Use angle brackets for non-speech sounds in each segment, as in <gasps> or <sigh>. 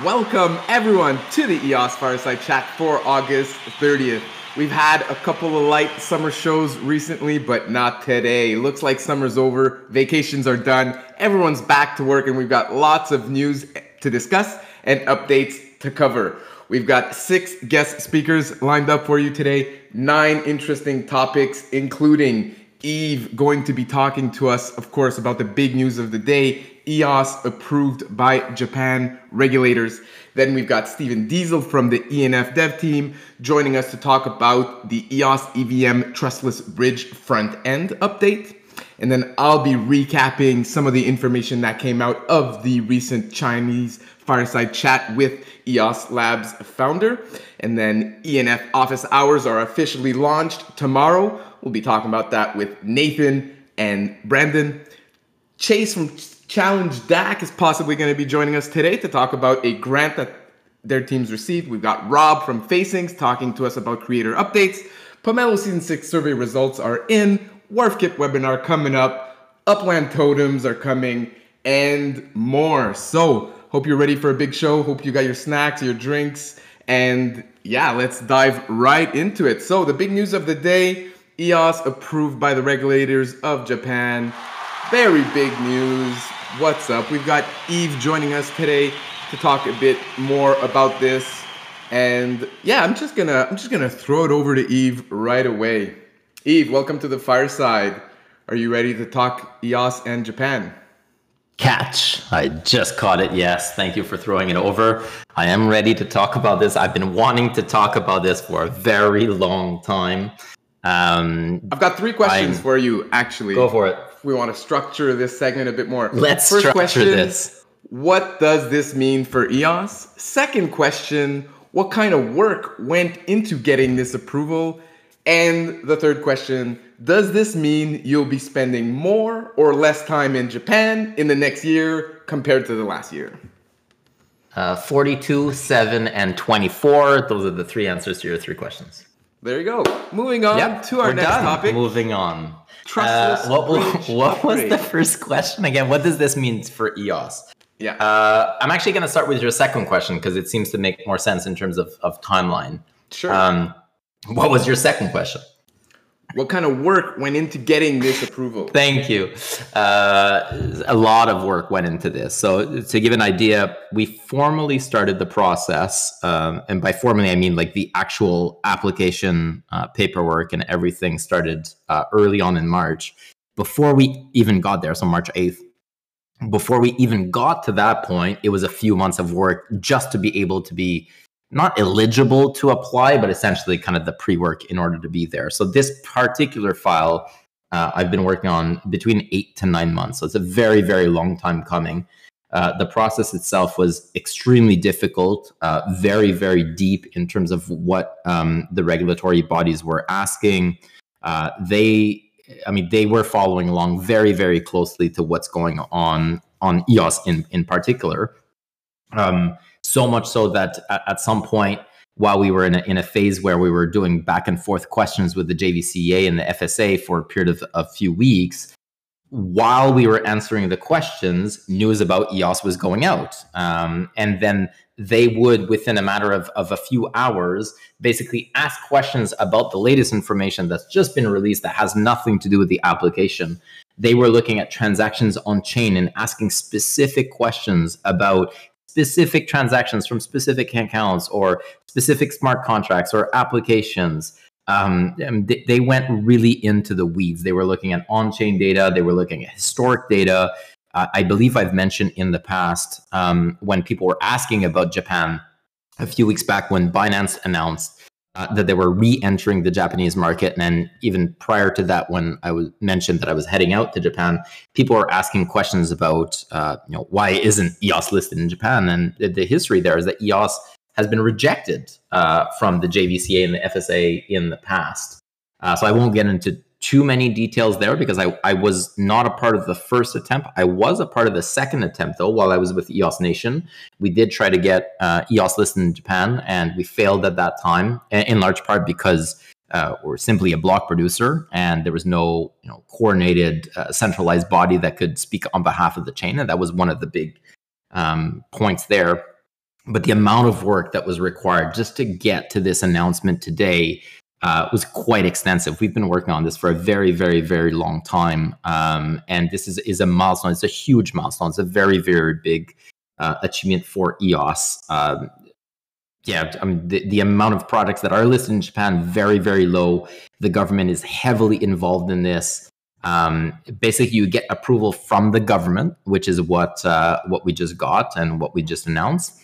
Welcome everyone to the EOS Fireside Chat for August 30th. We've had a couple of light summer shows recently, but not today. Looks like summer's over, vacations are done, everyone's back to work, and we've got lots of news to discuss and updates to cover. We've got six guest speakers lined up for you today, nine interesting topics, including Eve going to be talking to us, of course, about the big news of the day EOS approved by Japan regulators. Then we've got Stephen Diesel from the ENF dev team joining us to talk about the EOS EVM trustless bridge front end update. And then I'll be recapping some of the information that came out of the recent Chinese fireside chat with EOS Labs founder. And then ENF office hours are officially launched tomorrow. We'll be talking about that with Nathan and Brandon. Chase from Challenge DAC is possibly going to be joining us today to talk about a grant that their teams received. We've got Rob from Facings talking to us about creator updates. Pomelo Season 6 survey results are in. WharfKit webinar coming up. Upland totems are coming and more. So, hope you're ready for a big show. Hope you got your snacks, your drinks, and yeah, let's dive right into it. So, the big news of the day EOS approved by the regulators of Japan. Very big news. What's up? We've got Eve joining us today to talk a bit more about this. And yeah, I'm just gonna I'm just gonna throw it over to Eve right away. Eve, welcome to the fireside. Are you ready to talk EOS and Japan? Catch. I just caught it. Yes. Thank you for throwing it over. I am ready to talk about this. I've been wanting to talk about this for a very long time. Um, I've got three questions I'm, for you, actually. Go for it we want to structure this segment a bit more. Let's First structure question, this. What does this mean for EOS? Second question, what kind of work went into getting this approval? And the third question, does this mean you'll be spending more or less time in Japan in the next year compared to the last year? Uh, 42, 7, and 24. Those are the three answers to your three questions. There you go. Moving on yep, to our next done. topic. Moving on. Trustless. Uh, what, what was the first question again? What does this mean for EOS? Yeah. Uh, I'm actually going to start with your second question because it seems to make more sense in terms of, of timeline. Sure. Um, what was your second question? What kind of work went into getting this approval? Thank you. Uh, a lot of work went into this. So, to give an idea, we formally started the process. Um, and by formally, I mean like the actual application uh, paperwork and everything started uh, early on in March. Before we even got there, so March 8th, before we even got to that point, it was a few months of work just to be able to be not eligible to apply, but essentially kind of the pre work in order to be there. So this particular file uh, I've been working on between eight to nine months. So it's a very, very long time coming. Uh, the process itself was extremely difficult, uh, very, very deep in terms of what um, the regulatory bodies were asking. Uh, they, I mean, they were following along very, very closely to what's going on on EOS in in particular. Um, so much so that at, at some point, while we were in a, in a phase where we were doing back and forth questions with the JVCA and the FSA for a period of a few weeks, while we were answering the questions, news about EOS was going out. Um, and then they would, within a matter of, of a few hours, basically ask questions about the latest information that's just been released that has nothing to do with the application. They were looking at transactions on chain and asking specific questions about specific transactions from specific accounts or specific smart contracts or applications. Um, they, they, went really into the weeds. They were looking at on chain data, they were looking at historic data. Uh, I believe I've mentioned in the past um, when people were asking about Japan a few weeks back when Binance announced uh, that they were re-entering the Japanese market. And even prior to that, when I was mentioned that I was heading out to Japan, people were asking questions about, uh, you know, why isn't EOS listed in Japan? And the, the history there is that EOS has been rejected uh, from the JVCA and the FSA in the past. Uh, so I won't get into too many details there because I, I was not a part of the first attempt. I was a part of the second attempt, though, while I was with EOS Nation. We did try to get uh, EOS listed in Japan, and we failed at that time, in large part because uh, we're simply a block producer, and there was no you know, coordinated, uh, centralized body that could speak on behalf of the chain. And that was one of the big um, points there. but the amount of work that was required just to get to this announcement today uh, was quite extensive. We've been working on this for a very, very, very long time, um, and this is is a milestone. It's a huge milestone. It's a very, very big uh, achievement for EOS. Um, yeah, I mean the, the amount of products that are listed in Japan very, very low. The government is heavily involved in this. Um, basically, you get approval from the government, which is what uh, what we just got and what we just announced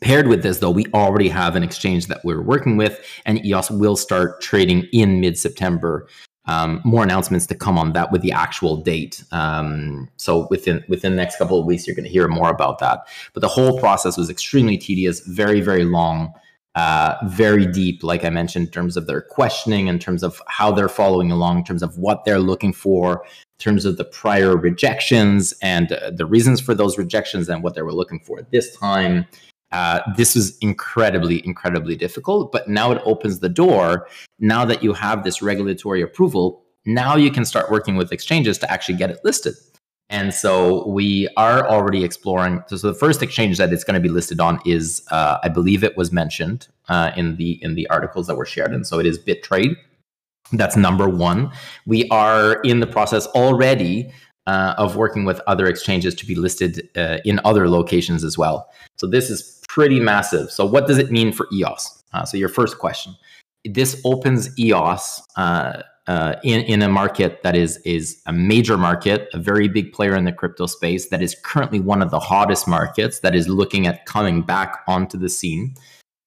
Paired with this, though, we already have an exchange that we're working with, and EOS will start trading in mid September. Um, more announcements to come on that with the actual date. Um, so within within the next couple of weeks, you're going to hear more about that. But the whole process was extremely tedious, very very long, uh, very deep. Like I mentioned, in terms of their questioning, in terms of how they're following along, in terms of what they're looking for, in terms of the prior rejections and uh, the reasons for those rejections, and what they were looking for this time. Uh, this was incredibly, incredibly difficult. But now it opens the door. Now that you have this regulatory approval, now you can start working with exchanges to actually get it listed. And so we are already exploring. So, so the first exchange that it's going to be listed on is, uh, I believe it was mentioned uh, in the in the articles that were shared, and so it is BitTrade. That's number one. We are in the process already uh, of working with other exchanges to be listed uh, in other locations as well. So this is pretty massive. So, what does it mean for EOS? Uh, so, your first question. This opens EOS uh, uh, in in a market that is is a major market, a very big player in the crypto space that is currently one of the hottest markets that is looking at coming back onto the scene.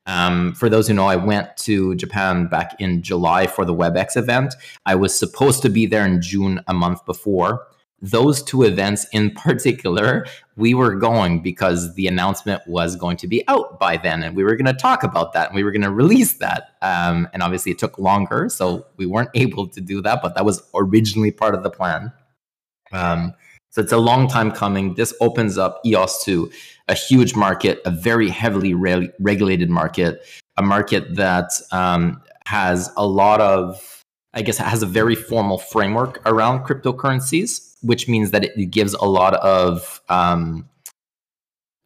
Um, for those who know, I went to Japan back in July for the WebX event. I was supposed to be there in June, a month before those two events in <laughs> particular, we were going because the announcement was going to be out by then, and we were going to talk about that, and we were going to release that. Um, and obviously, it took longer, so we weren't <laughs> able to do that, but that was originally part of the plan. Um, so it's a long time coming. This opens up EOS to a huge market, a very heavily re- regulated market, a market that um, has a lot of, I guess, has a very formal framework around cryptocurrencies which means that it gives a lot of um,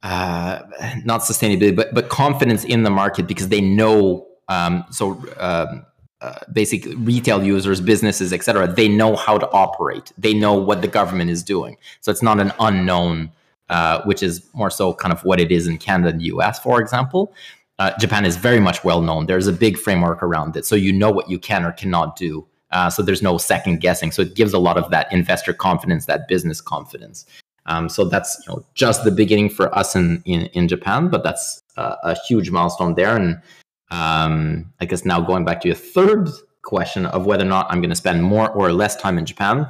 uh, not sustainability, but but confidence in the market because they know. Um, so um, uh, basic retail users, businesses, etc. They know how to operate. They know what the government is doing. So it's not an unknown, uh, which is more so kind of what it is in Canada and the US, for example. Uh, Japan is very much well known. There's a big framework around it, so you know what you can or cannot do uh, so there's no second guessing. So it gives a lot of that investor confidence, that business confidence. Um, so that's you know, just the beginning for us in, in, in Japan, but that's uh, a huge milestone there. And um, I guess now going back to your third question of whether or not I'm going to spend more or less time in Japan,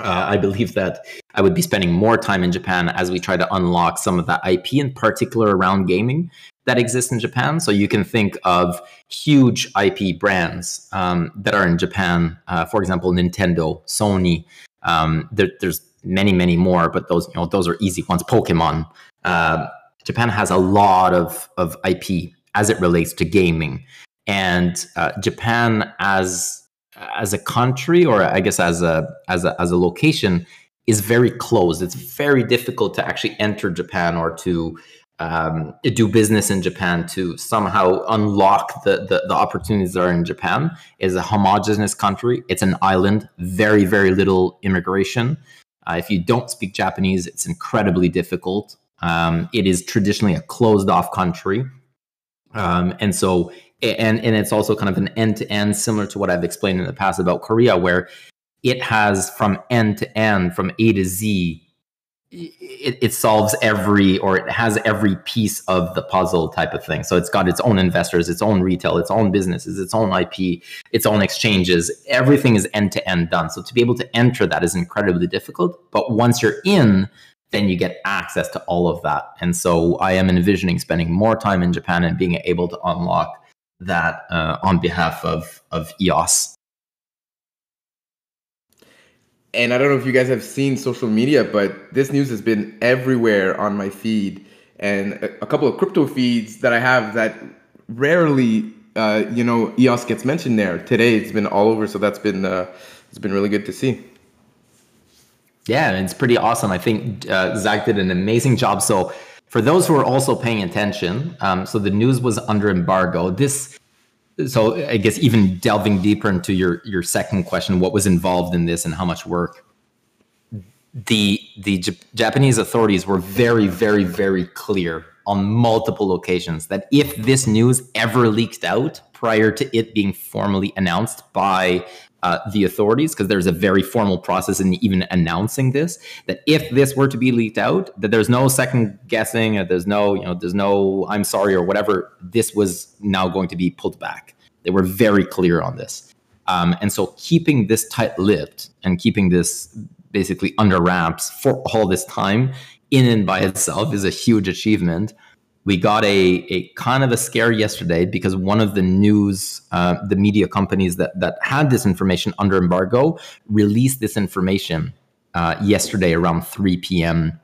uh, I believe that I would be spending more time in Japan as we try to unlock some of that IP, in particular around gaming that exists in Japan. So you can think of huge IP brands um, that are in Japan. Uh, for example, Nintendo, Sony. Um, there, there's many, many more, but those you know those are easy ones. Pokemon. Uh, Japan has a lot of of IP as it relates to gaming, and uh, Japan as as a country, or I guess as a as a as a location, is very closed. It's very difficult to actually enter Japan or to um, do business in Japan to somehow unlock the, the, the opportunities that are in Japan is a homogenous country. It's an island, very, very little immigration. Uh, if you don't speak Japanese, it's incredibly difficult. Um, it is traditionally a closed off country. Um, and so, and, and it's also kind of an end to end, similar to what I've explained in the past about Korea, where it has from end to end, from A to Z, it, it, solves every or it has every piece of the puzzle type of thing. So it's got its own investors, its own retail, its own businesses, its own IP, its own exchanges. Everything is end to end done. So to be able to enter that is incredibly difficult. But once you're in, then you get access to all of that. And so I am envisioning spending more time in Japan and being able to unlock that uh, on behalf of of EOS and I don't know if you guys have seen social media, but this news has been everywhere on my feed and a, a couple of crypto feeds that I have that rarely, uh, you know, EOS gets mentioned there. Today it's been all over, so that's been uh, it's been really good to see. Yeah, it's pretty awesome. I think uh, Zach did an amazing job. So for those who are also paying attention, um, so the news was under embargo. This, so I guess even delving deeper into your your second question, what was involved in this and how much work? The the J- Japanese authorities were very, very, very clear on multiple occasions that if this news ever leaked out prior to it being formally announced by uh, the authorities because there's a very formal process in even announcing this that if this were to be leaked out that there's no second guessing there's no you know there's no i'm sorry or whatever this was now going to be pulled back. They were very clear on this. Um, and so keeping this tight-lipped and keeping this basically under wraps for all this time in and by itself is a huge achievement we got a, a kind of a scare yesterday because one of the news, uh, the media companies that, that had this information under embargo released this information uh, yesterday around 3 p.m.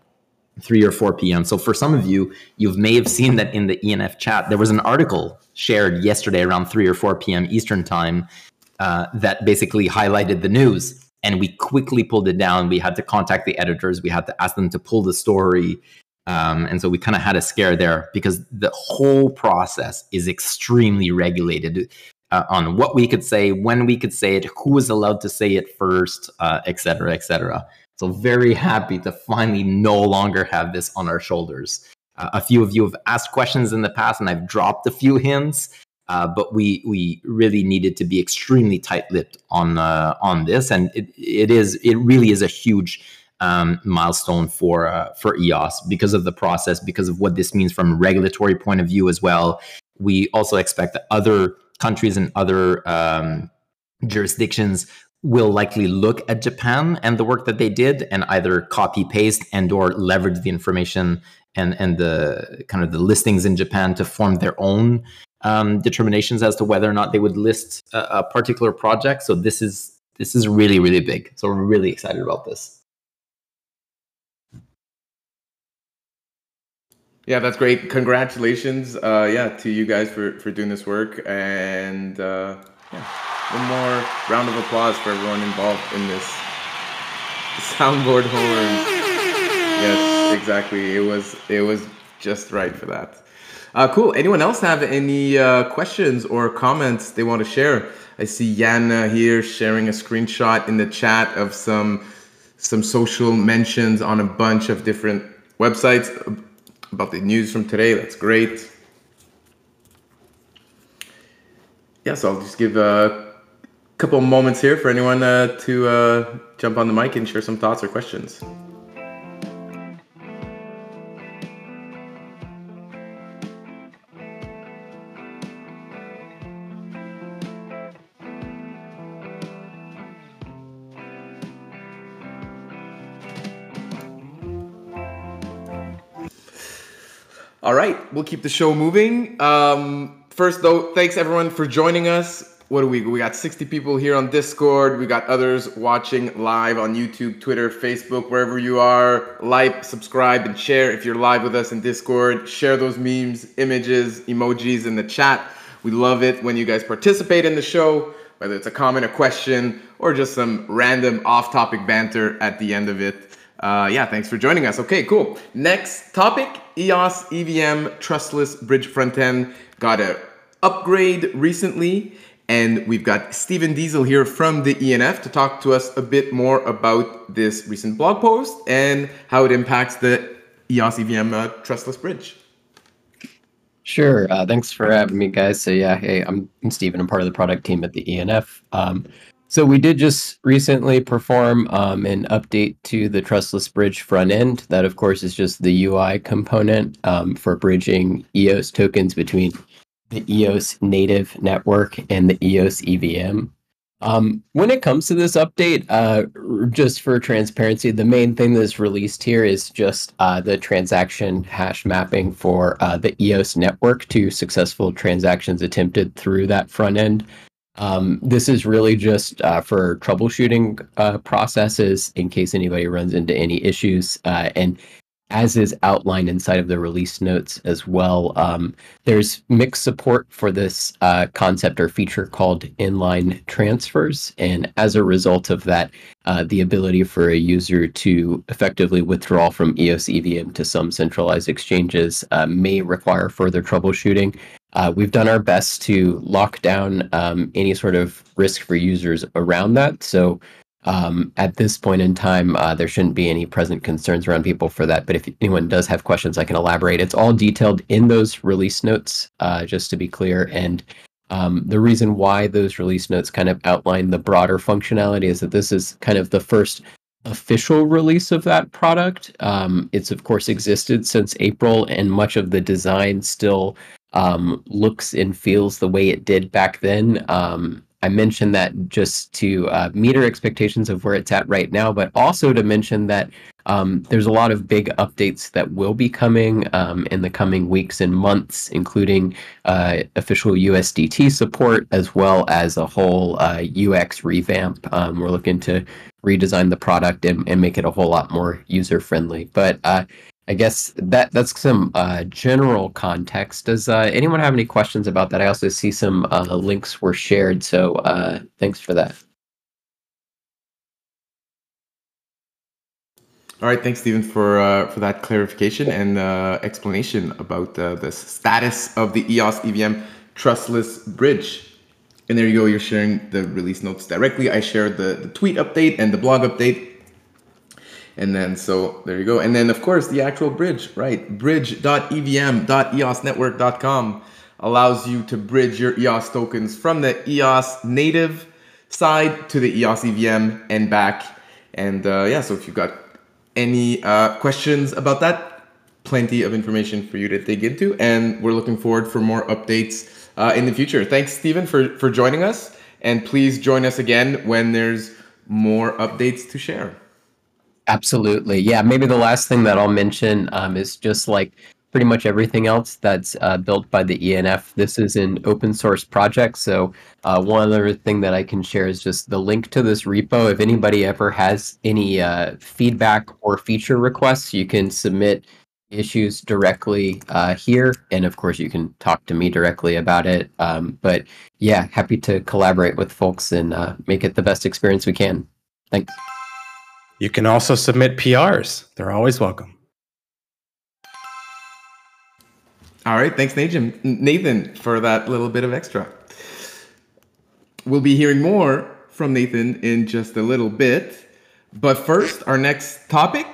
3 or 4 p.m. So for some of you, you may have seen that in the ENF chat, there was an article shared yesterday around 3 or 4 p.m. Eastern time uh, that basically highlighted the news. And we quickly pulled it down. We had to contact the editors. We had to ask them to pull the story. Um, and so we kind of had a scare there because the whole process is extremely regulated uh, on what we could say, when we could say it, who was allowed to say it first, uh, et cetera, et cetera. So very happy to finally no longer have this on our shoulders. Uh, a few of you have asked questions in the past, and I've dropped a few hints. Uh, but we we really needed to be extremely tight-lipped on uh, on this, and it, it is it really is a huge um, milestone for uh, for EOS because of the process, because of what this means from a regulatory point of view as well. We also expect that other countries and other um, jurisdictions will likely look at Japan and the work that they did and either copy paste and or leverage the information and and the kind of the listings in Japan to form their own um, determinations as to whether or not they would list a, a particular project. So this is this is really really big. So we're really excited about this. Yeah, that's great. Congratulations, uh, yeah, to you guys for, for doing this work, and uh, yeah, one more round of applause for everyone involved in this soundboard horns. Yes, exactly. It was it was just right for that. Uh, cool. Anyone else have any uh, questions or comments they want to share? I see Yana here sharing a screenshot in the chat of some some social mentions on a bunch of different websites about the news from today. That's great. Yeah, so I'll just give a couple moments here for anyone uh, to uh, jump on the mic and share some thoughts or questions. All right, we'll keep the show moving. Um, first, though, thanks everyone for joining us. What do we? We got 60 people here on Discord. We got others watching live on YouTube, Twitter, Facebook, wherever you are. Like, subscribe, and share if you're live with us in Discord. Share those memes, images, emojis in the chat. We love it when you guys participate in the show, whether it's a comment, a question, or just some random off-topic banter at the end of it. Uh, yeah, thanks for joining us. Okay, cool. Next topic EOS EVM trustless bridge front end got a upgrade recently. And we've got Steven Diesel here from the ENF to talk to us a bit more about this recent blog post and how it impacts the EOS EVM uh, trustless bridge. Sure. Uh, thanks for having me, guys. So yeah, hey, I'm, I'm Steven. I'm part of the product team at the ENF. Um, so we did just recently perform um, an update to the trustless bridge front end. That, of course, is just the UI component um, for bridging EOS tokens between the EOS native network and the EOS EVM. Um, when it comes to this update, uh, just for transparency, the main thing that's released here is just uh, the transaction hash mapping for uh, the EOS network to successful transactions attempted through that front end. Um, this is really just uh, for troubleshooting uh, processes in case anybody runs into any issues. Uh, and as is outlined inside of the release notes as well. Um, there's mixed support for this uh, concept or feature called inline transfers. And as a result of that, uh, the ability for a user to effectively withdraw from EOS EVM to some centralized exchanges uh, may require further troubleshooting. Uh, we've done our best to lock down um, any sort of risk for users around that. So um, at this point in time, uh, there shouldn't be any present concerns around people for that. But if anyone does have questions, I can elaborate. It's all detailed in those release notes, uh, just to be clear. And um, the reason why those release notes kind of outline the broader functionality is that this is kind of the first official release of that product. Um, it's, of course, existed since April, and much of the design still um, looks and feels the way it did back then. Um, I mentioned that just to uh, meet our expectations of where it's at right now, but also to mention that um, there's a lot of big updates that will be coming um, in the coming weeks and months, including uh, official USDT support as well as a whole uh, UX revamp. Um, we're looking to redesign the product and, and make it a whole lot more user friendly. But uh, I guess that that's some uh, general context. Does uh, anyone have any questions about that? I also see some uh, links were shared, so uh, thanks for that. All right, thanks, Stephen, for uh, for that clarification and uh, explanation about the status of the EOS EVM trustless bridge. And there you go. You're sharing the release notes directly. I shared the, the tweet update and the blog update and then, so there you go. And then, of course, the actual bridge, right? Bridge.evm.eosnetwork.com allows you to bridge your EOS tokens from the EOS native side to the EOS EVM and back. And uh, yeah, so if you've got any uh, questions about that, plenty of information for you to dig into. And we're looking forward for more updates uh, in the future. Thanks, Stephen, for, for joining us. And please join us again when there's more updates to share. Absolutely. Yeah. Maybe the last thing that I'll mention um, is just like pretty much everything else that's uh, built by the ENF. This is an open source project. So, uh, one other thing that I can share is just the link to this repo. If anybody ever has any uh, feedback or feature requests, you can submit issues directly uh, here. And of course, you can talk to me directly about it. Um, but yeah, happy to collaborate with folks and uh, make it the best experience we can. Thanks. You can also submit PRs. They're always welcome. All right. Thanks, Nathan. Nathan, for that little bit of extra. We'll be hearing more from Nathan in just a little bit. But first, our next topic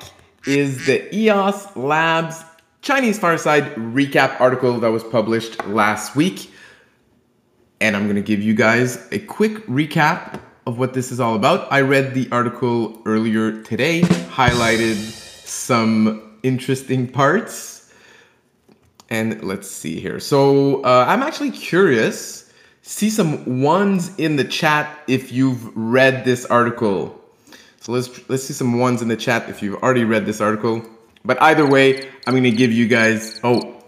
is the EOS Labs Chinese Fireside recap article that was published last week. And I'm going to give you guys a quick recap of what this is all about. I read the article earlier today, highlighted some interesting parts. And let's see here. So uh, I'm actually curious. See some ones in the chat if you've read this article. So let's let's see some ones in the chat if you've already read this article. But either way, I'm gonna give you guys. Oh,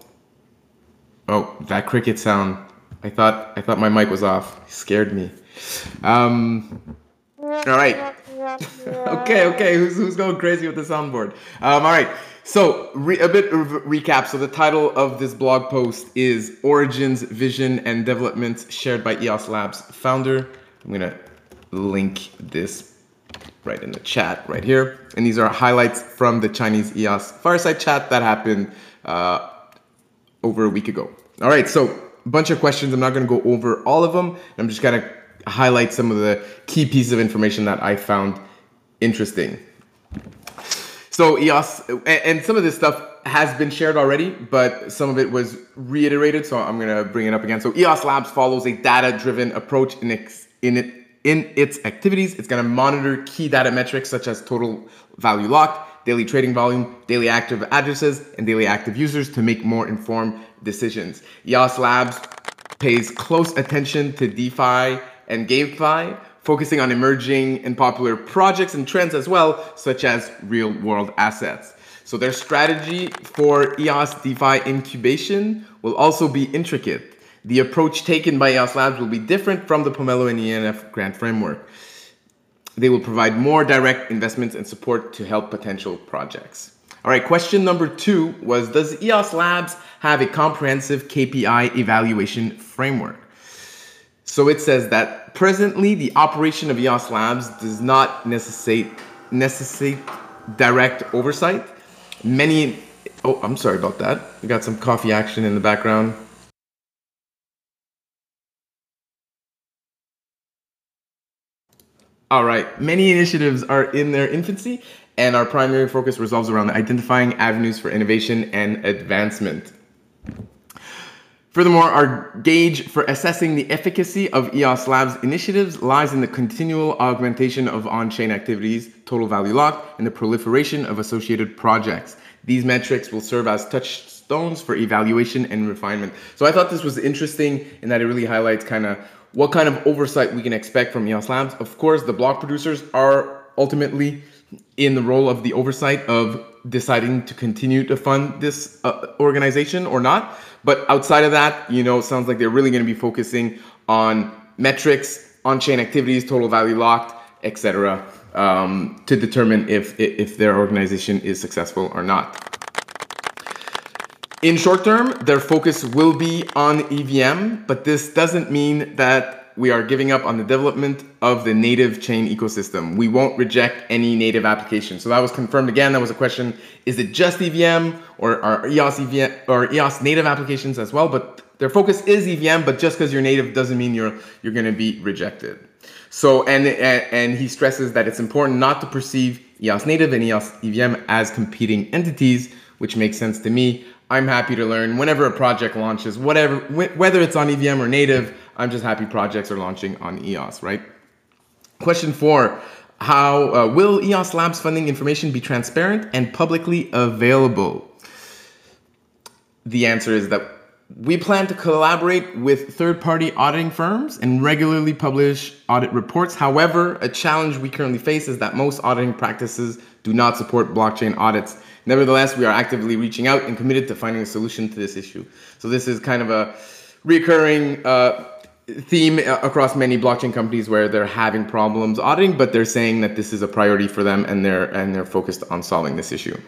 oh, that cricket sound. I thought I thought my mic was off. It scared me. Um, all right. <laughs> okay, okay. Who's, who's going crazy with the soundboard? Um, all right. So, re- a bit of recap. So, the title of this blog post is Origins, Vision, and Developments Shared by EOS Labs founder. I'm going to link this right in the chat right here. And these are highlights from the Chinese EOS fireside chat that happened uh, over a week ago. All right. So, a bunch of questions. I'm not going to go over all of them. I'm just going to highlight some of the key pieces of information that I found interesting. So EOS, and some of this stuff has been shared already, but some of it was reiterated. So I'm gonna bring it up again. So EOS Labs follows a data-driven approach in its, in it in its activities. It's gonna monitor key data metrics such as total value locked, daily trading volume, daily active addresses, and daily active users to make more informed decisions. EOS Labs pays close attention to DeFi and GameFi, focusing on emerging and popular projects and trends as well, such as real world assets. So their strategy for EOS DeFi incubation will also be intricate. The approach taken by EOS Labs will be different from the Pomelo and ENF grant framework. They will provide more direct investments and support to help potential projects. All right, question number two was Does EOS Labs have a comprehensive KPI evaluation framework? So it says that presently the operation of EOS Labs does not necessitate, necessitate direct oversight. Many, oh, I'm sorry about that. We got some coffee action in the background. All right, many initiatives are in their infancy, and our primary focus revolves around identifying avenues for innovation and advancement. Furthermore, our gauge for assessing the efficacy of EOS Labs initiatives lies in the continual augmentation of on chain activities, total value locked, and the proliferation of associated projects. These metrics will serve as touchstones for evaluation and refinement. So I thought this was interesting in that it really highlights kind of what kind of oversight we can expect from EOS Labs. Of course, the block producers are ultimately in the role of the oversight of deciding to continue to fund this uh, organization or not. But outside of that, you know, it sounds like they're really going to be focusing on metrics, on-chain activities, total value locked, etc., um, to determine if if their organization is successful or not. In short term, their focus will be on EVM, but this doesn't mean that we are giving up on the development of the native chain ecosystem. We won't reject any native application. So that was confirmed again. That was a question: Is it just EVM or are EOS EVM or EOS native applications as well? But their focus is EVM. But just because you're native doesn't mean you're you're going to be rejected. So and, and and he stresses that it's important not to perceive EOS native and EOS EVM as competing entities, which makes sense to me. I'm happy to learn whenever a project launches, whatever whether it's on EVM or native. I'm just happy projects are launching on EOS, right? Question four How uh, will EOS Labs funding information be transparent and publicly available? The answer is that we plan to collaborate with third party auditing firms and regularly publish audit reports. However, a challenge we currently face is that most auditing practices do not support blockchain audits. Nevertheless, we are actively reaching out and committed to finding a solution to this issue. So, this is kind of a recurring uh, theme across many blockchain companies where they're having problems auditing, but they're saying that this is a priority for them and they're and they're focused on solving this issue.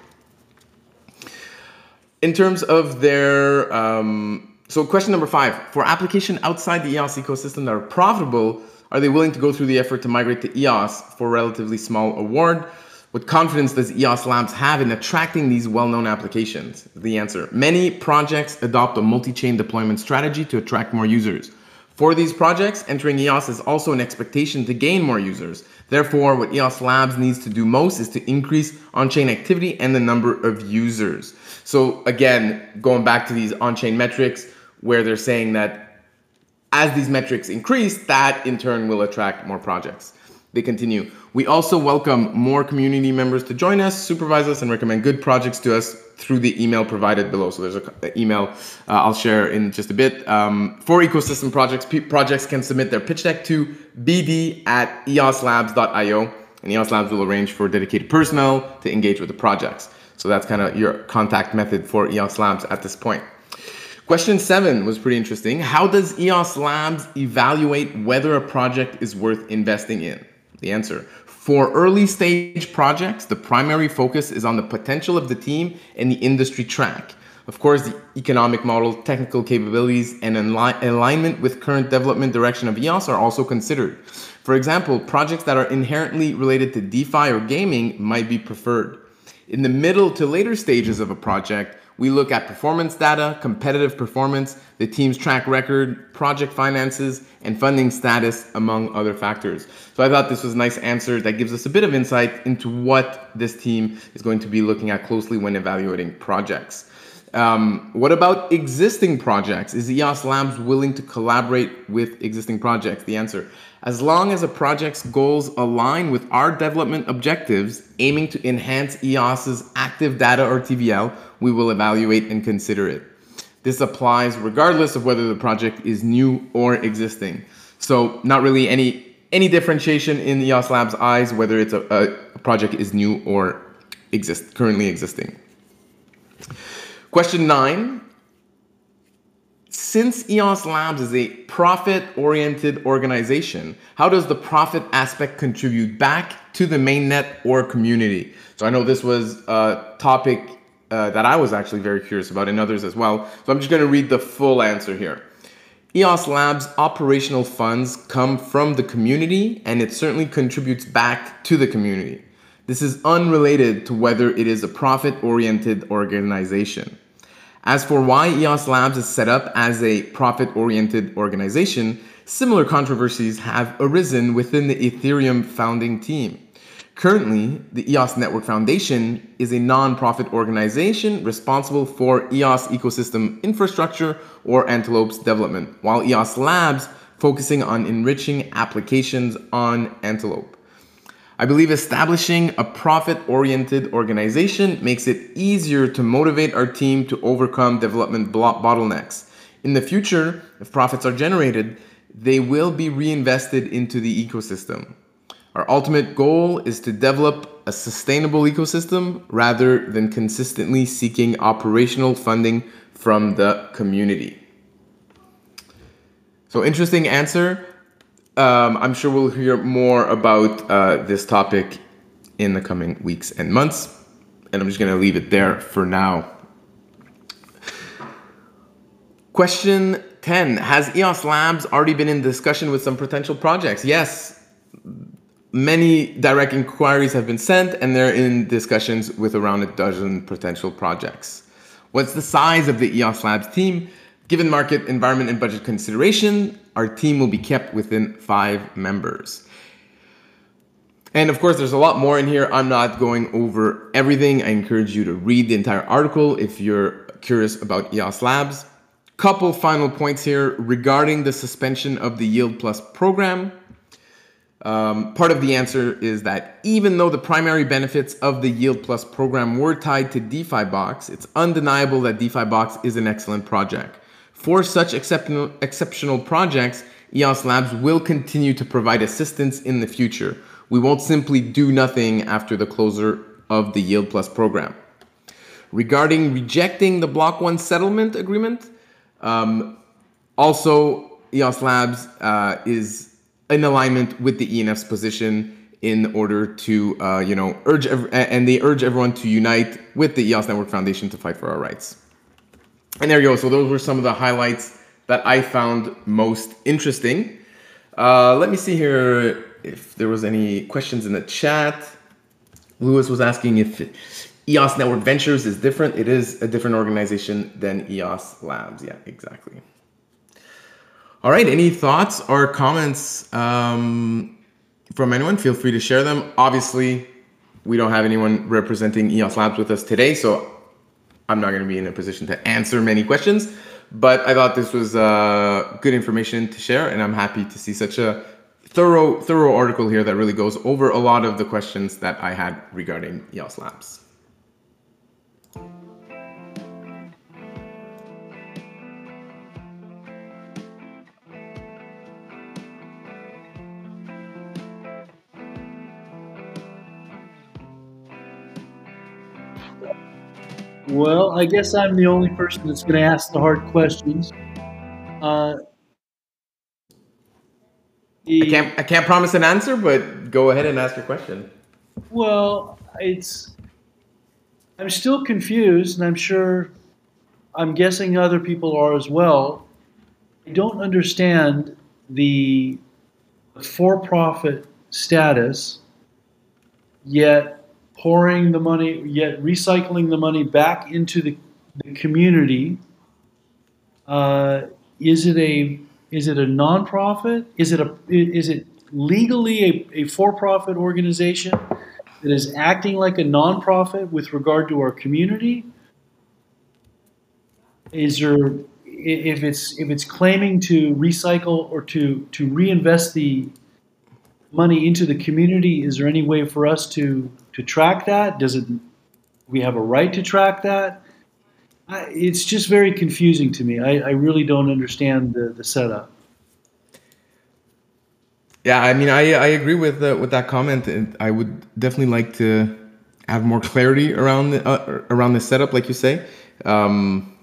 In terms of their um, so question number five for application outside the EOS ecosystem that are profitable, are they willing to go through the effort to migrate to EOS for relatively small award? What confidence does EOS Labs have in attracting these well-known applications? The answer: Many projects adopt a multi-chain deployment strategy to attract more users. For these projects, entering EOS is also an expectation to gain more users. Therefore, what EOS Labs needs to do most is to increase on-chain activity and the number of users. So again, going back to these on-chain metrics where they're saying that as these metrics increase, that in turn will attract more projects. They continue. We also welcome more community members to join us, supervise us, and recommend good projects to us through the email provided below. So there's an email uh, I'll share in just a bit. Um, for ecosystem projects, projects can submit their pitch deck to bd at eoslabs.io, and EOS Labs will arrange for dedicated personnel to engage with the projects. So that's kind of your contact method for EOS Labs at this point. Question seven was pretty interesting. How does EOS Labs evaluate whether a project is worth investing in? The answer for early stage projects, the primary focus is on the potential of the team and the industry track. Of course, the economic model, technical capabilities, and alignment with current development direction of EOS are also considered. For example, projects that are inherently related to DeFi or gaming might be preferred. In the middle to later stages of a project, we look at performance data, competitive performance, the team's track record, project finances, and funding status, among other factors. So I thought this was a nice answer that gives us a bit of insight into what this team is going to be looking at closely when evaluating projects. Um, what about existing projects? Is EOS Labs willing to collaborate with existing projects? The answer as long as a project's goals align with our development objectives, aiming to enhance EOS's active data or TVL, we will evaluate and consider it. This applies regardless of whether the project is new or existing. So not really any any differentiation in EOS Labs eyes whether it's a, a project is new or exist currently existing. Question nine since EOS Labs is a profit oriented organization, how does the profit aspect contribute back to the mainnet or community? So I know this was a topic uh, that I was actually very curious about and others as well. So I'm just going to read the full answer here. EOS Labs operational funds come from the community and it certainly contributes back to the community. This is unrelated to whether it is a profit oriented organization. As for why EOS Labs is set up as a profit oriented organization, similar controversies have arisen within the Ethereum founding team. Currently, the EOS Network Foundation is a non-profit organization responsible for EOS ecosystem infrastructure or Antelope's development, while EOS Labs focusing on enriching applications on Antelope. I believe establishing a profit oriented organization makes it easier to motivate our team to overcome development bottlenecks. In the future, if profits are generated, they will be reinvested into the ecosystem. Our ultimate goal is to develop a sustainable ecosystem rather than consistently seeking operational funding from the community. So, interesting answer. Um, I'm sure we'll hear more about uh, this topic in the coming weeks and months. And I'm just going to leave it there for now. Question 10 Has EOS Labs already been in discussion with some potential projects? Yes. Many direct inquiries have been sent, and they're in discussions with around a dozen potential projects. What's the size of the EOS Labs team? Given market environment and budget consideration, our team will be kept within five members. And of course, there's a lot more in here. I'm not going over everything. I encourage you to read the entire article if you're curious about EOS Labs. Couple final points here regarding the suspension of the Yield Plus program. Um, part of the answer is that even though the primary benefits of the Yield Plus program were tied to DeFi Box, it's undeniable that DeFi Box is an excellent project. For such exceptional, projects, EOS Labs will continue to provide assistance in the future. We won't simply do nothing after the closure of the Yield Plus program. Regarding rejecting the Block.one settlement agreement, um, also EOS Labs uh, is in alignment with the ENF's position in order to, uh, you know, urge, ev- and they urge everyone to unite with the EOS Network Foundation to fight for our rights. And there you go. So those were some of the highlights that I found most interesting. Uh, let me see here if there was any questions in the chat. Lewis was asking if EOS Network Ventures is different. It is a different organization than EOS Labs. Yeah, exactly. All right. Any thoughts or comments um, from anyone? Feel free to share them. Obviously, we don't have anyone representing EOS Labs with us today, so I'm not going to be in a position to answer many questions, but I thought this was uh, good information to share, and I'm happy to see such a thorough thorough article here that really goes over a lot of the questions that I had regarding EOS Labs. Well, I guess I'm the only person that's going to ask the hard questions. Uh, I can't I can't promise an answer, but go ahead and ask your question. Well, it's I'm still confused, and I'm sure I'm guessing other people are as well. I don't understand the for-profit status, yet pouring the money, yet recycling the money back into the, the community. Uh, is it a is it a nonprofit? Is it a is it legally a, a for-profit organization that is acting like a nonprofit with regard to our community? Is there if it's if it's claiming to recycle or to to reinvest the money into the community, is there any way for us to to track that? Does it? We have a right to track that. I, it's just very confusing to me. I, I really don't understand the, the setup. Yeah, I mean, I, I agree with uh, with that comment, and I would definitely like to have more clarity around the, uh, around the setup, like you say. Um,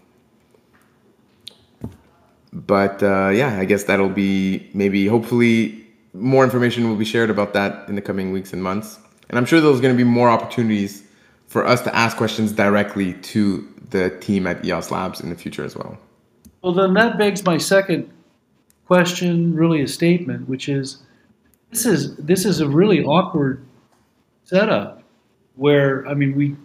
but uh, yeah, I guess that'll be maybe hopefully more information will be shared about that in the coming weeks and months. And I'm sure there's going to be more opportunities for us to ask questions directly to the team at EOS Labs in the future as well. Well, then that begs my second question, really a statement, which is this is this is a really awkward setup where I mean we you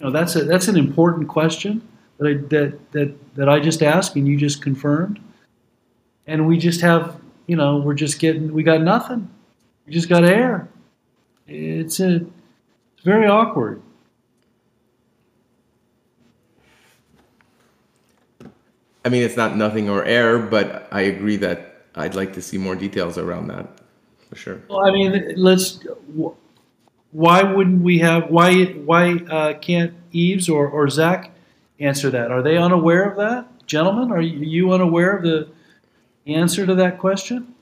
know that's a that's an important question that I that that that I just asked and you just confirmed. And we just have, you know, we're just getting we got nothing. We just got air. It's a it's very awkward. I mean, it's not nothing or air, but I agree that I'd like to see more details around that for sure. Well, I mean, let's. Why wouldn't we have? Why why uh, can't Eves or, or Zach answer that? Are they unaware of that, gentlemen? Are you unaware of the answer to that question?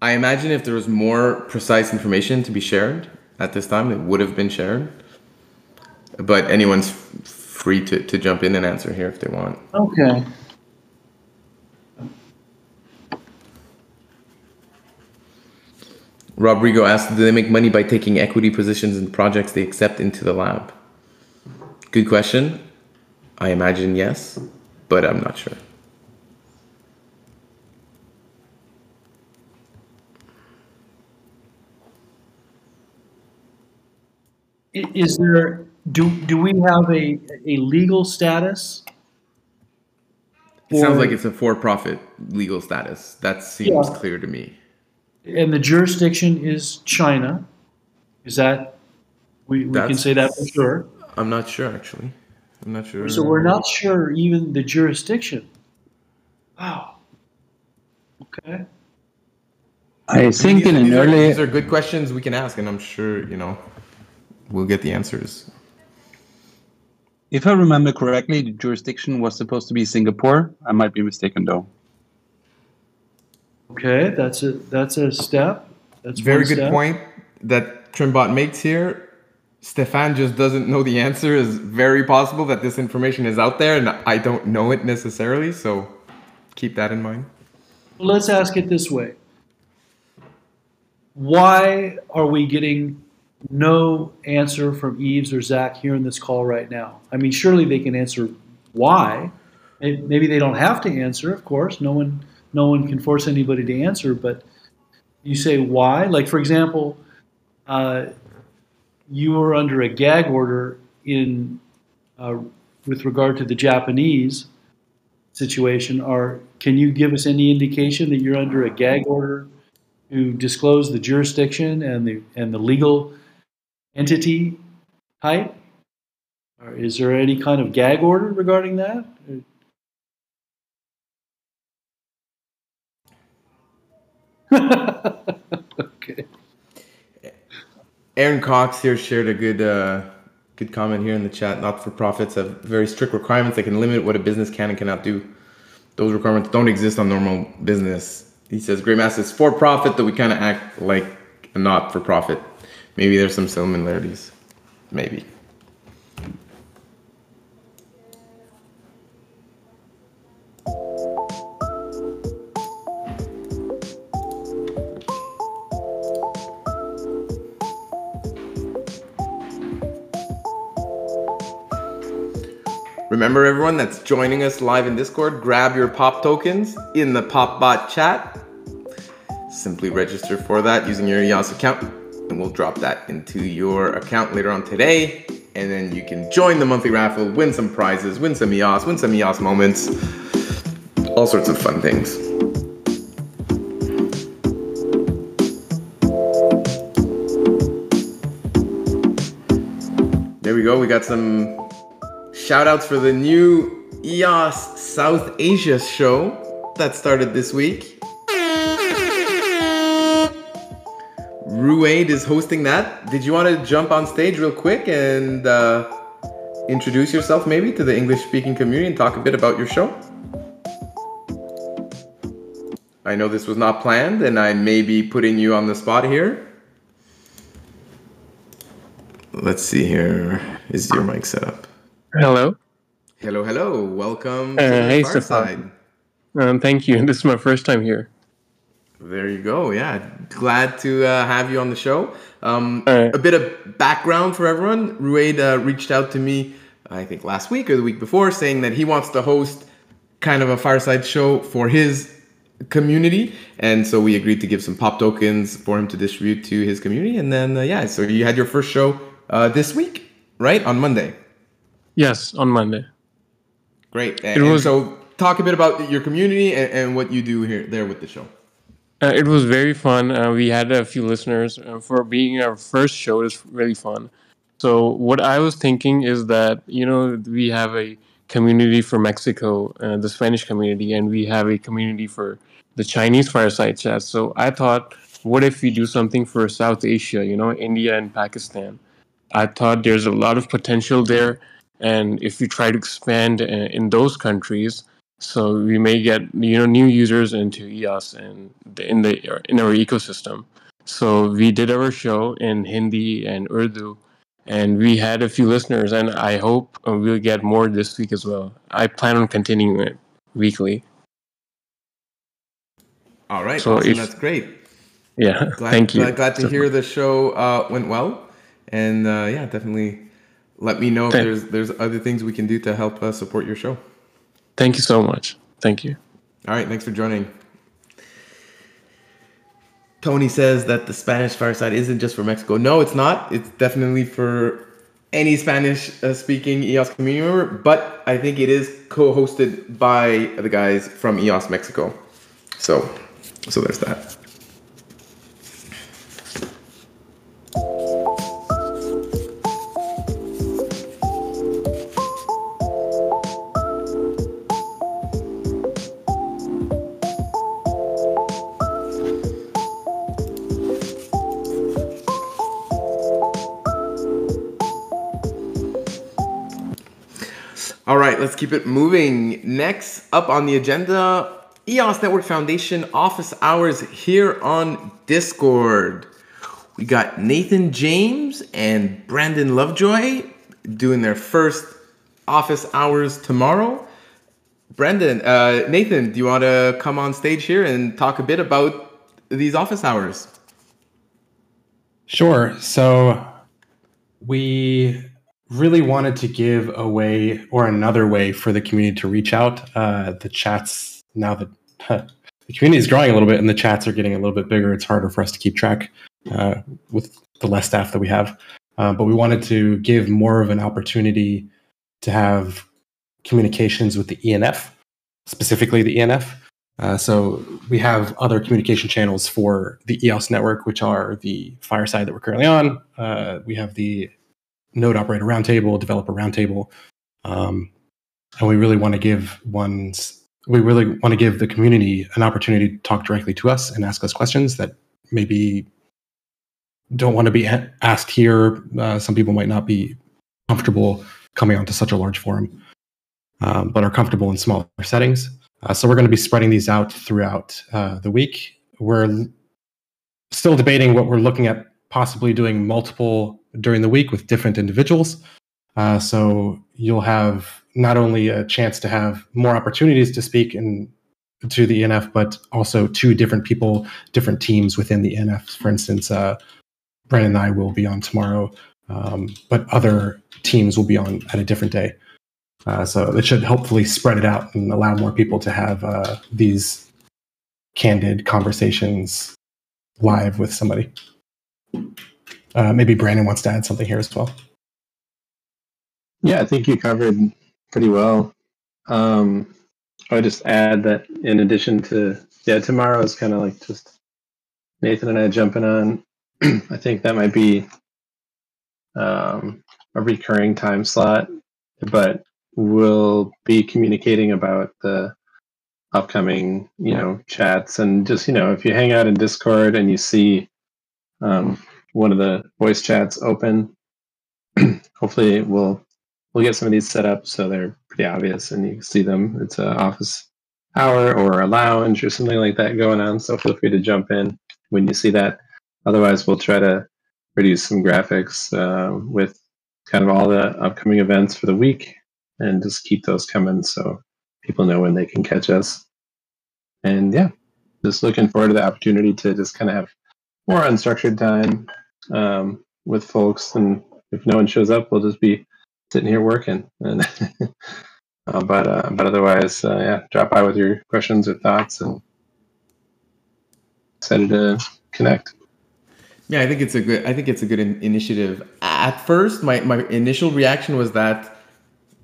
I imagine if there was more precise information to be shared at this time, it would have been shared. But anyone's free to, to jump in and answer here if they want. Okay. Rodrigo asked, do they make money by taking equity positions in projects they accept into the lab? Good question. I imagine yes, but I'm not sure. Is there do do we have a a legal status? It sounds like it's a for-profit legal status. That seems yeah. clear to me. And the jurisdiction is China. Is that we, we can say that for sure? I'm not sure actually. I'm not sure. So we're not sure even the jurisdiction. Wow. Okay. I think these, in an early. These are good questions we can ask, and I'm sure you know we'll get the answers. If I remember correctly, the jurisdiction was supposed to be Singapore. I might be mistaken though. Okay, that's a that's a step. That's a very good step. point that Trimbot makes here. Stefan just doesn't know the answer. Is very possible that this information is out there, and I don't know it necessarily. So keep that in mind. Let's ask it this way: Why are we getting no answer from Eves or Zach here in this call right now. I mean, surely they can answer why. Maybe they don't have to answer, of course. No one, no one can force anybody to answer. But you say why? Like, for example, uh, you were under a gag order in uh, with regard to the Japanese situation. Or can you give us any indication that you're under a gag order to disclose the jurisdiction and the and the legal entity type? Or is there any kind of gag order regarding that? <laughs> okay. Aaron Cox here shared a good uh, good comment here in the chat. Not for profits have very strict requirements that can limit what a business can and cannot do. Those requirements don't exist on normal business. He says Greymass is for profit, though we kind of act like a not for profit. Maybe there's some similarities. Maybe. Remember everyone that's joining us live in Discord, grab your pop tokens in the PopBot chat. Simply register for that using your EOS account and we'll drop that into your account later on today. And then you can join the monthly raffle, win some prizes, win some EOS, win some EOS moments, all sorts of fun things. There we go. We got some shout outs for the new EOS South Asia show that started this week. Ruade is hosting that. Did you want to jump on stage real quick and uh, introduce yourself maybe to the English speaking community and talk a bit about your show? I know this was not planned and I may be putting you on the spot here. Let's see here. Is your mic set up? Hello. Hello, hello. Welcome Uh, to the hey, Fireside. Um, thank you. <laughs> This is my first time here. There you go. Yeah, glad to uh, have you on the show. Um, Alright. A bit of background for everyone. Ruaid uh, reached out to me, I think last week or the week before, saying that he wants to host kind of a fireside show for his community, and so we agreed to give some pop tokens for him to distribute to his community. And then uh, yeah, so you had your first show uh, this week, right on Monday. Yes, on Monday. Great. And was- so talk a bit about your community and, and what you do here there with the show. Uh, it was very fun. Uh, we had a few listeners. Uh, for being our first show, it's really fun. So what I was thinking is that you know we have a community for Mexico, uh, the Spanish community, and we have a community for the Chinese fireside chat. So I thought, what if we do something for South Asia? You know, India and Pakistan. I thought there's a lot of potential there, and if we try to expand uh, in those countries, so we may get you know new users into EOS and the, in the in our ecosystem. So we did our show in Hindi and Urdu, and we had a few listeners, and I hope uh, we'll get more this week as well. I plan on continuing it weekly. All right, So awesome. That's great. Yeah, <laughs> Glad, thank you. Glad, glad to hear the show uh, went well, and uh, yeah, definitely let me know if there's there's other things we can do to help uh, support your show. Thank you so much. Thank you. All right, thanks for joining. Tony says that the Spanish fireside isn't just for Mexico. No, it's not. It's definitely for any Spanish uh, speaking EOS community member, but I think it is co-hosted by the guys from EOS Mexico. So, so there's that. All right, let's keep it moving. Next up on the agenda, EOS Network Foundation office hours here on Discord. We got Nathan James and Brandon Lovejoy doing their first office hours tomorrow. Brendan, uh, Nathan, do you want to come on stage here and talk a bit about these office hours? Sure. So we really wanted to give a way or another way for the community to reach out. Uh, the chats now that <laughs> the community is growing a little bit and the chats are getting a little bit bigger, it's harder for us to keep track uh, with the less staff that we have. Uh, but we wanted to give more of an opportunity to have communications with the ENF, specifically the ENF. Uh, so we have other communication channels for the EOS network, which are the Fireside that we're currently on. Uh, we have the Node Operator Roundtable, Developer Roundtable, um, and we really want to give ones. We really want to give the community an opportunity to talk directly to us and ask us questions that maybe don't want to be asked here. Uh, some people might not be comfortable coming onto such a large forum, um, but are comfortable in smaller settings. Uh, so we're going to be spreading these out throughout uh, the week. We're still debating what we're looking at possibly doing multiple during the week with different individuals. Uh, so you'll have not only a chance to have more opportunities to speak to the ENF, but also two different people, different teams within the ENF. For instance, uh, and I will be on tomorrow, um, but other teams will be on at a different day. Uh, so it should hopefully spread it out and allow more people to have uh, these candid conversations live with somebody. Uh, maybe Brandon wants to add something here as well. Yeah, I think you covered pretty well. Um, I would just add that in addition to yeah, tomorrow is kind of like just Nathan and I jumping on. <clears throat> I think that might be um, a recurring time slot, but we'll be communicating about the upcoming you know chats and just you know if you hang out in Discord and you see um, one of the voice chats open, <clears throat> hopefully we'll we'll get some of these set up so they're pretty obvious and you can see them. It's an office hour or a lounge or something like that going on. So feel free to jump in when you see that. Otherwise, we'll try to produce some graphics uh, with kind of all the upcoming events for the week and just keep those coming so people know when they can catch us. And yeah, just looking forward to the opportunity to just kind of have more unstructured time um, with folks. And if no one shows up, we'll just be sitting here working. And <laughs> uh, but uh, but otherwise, uh, yeah, drop by with your questions or thoughts, and excited to connect. Yeah, I think it's a good. I think it's a good in- initiative. At first, my my initial reaction was that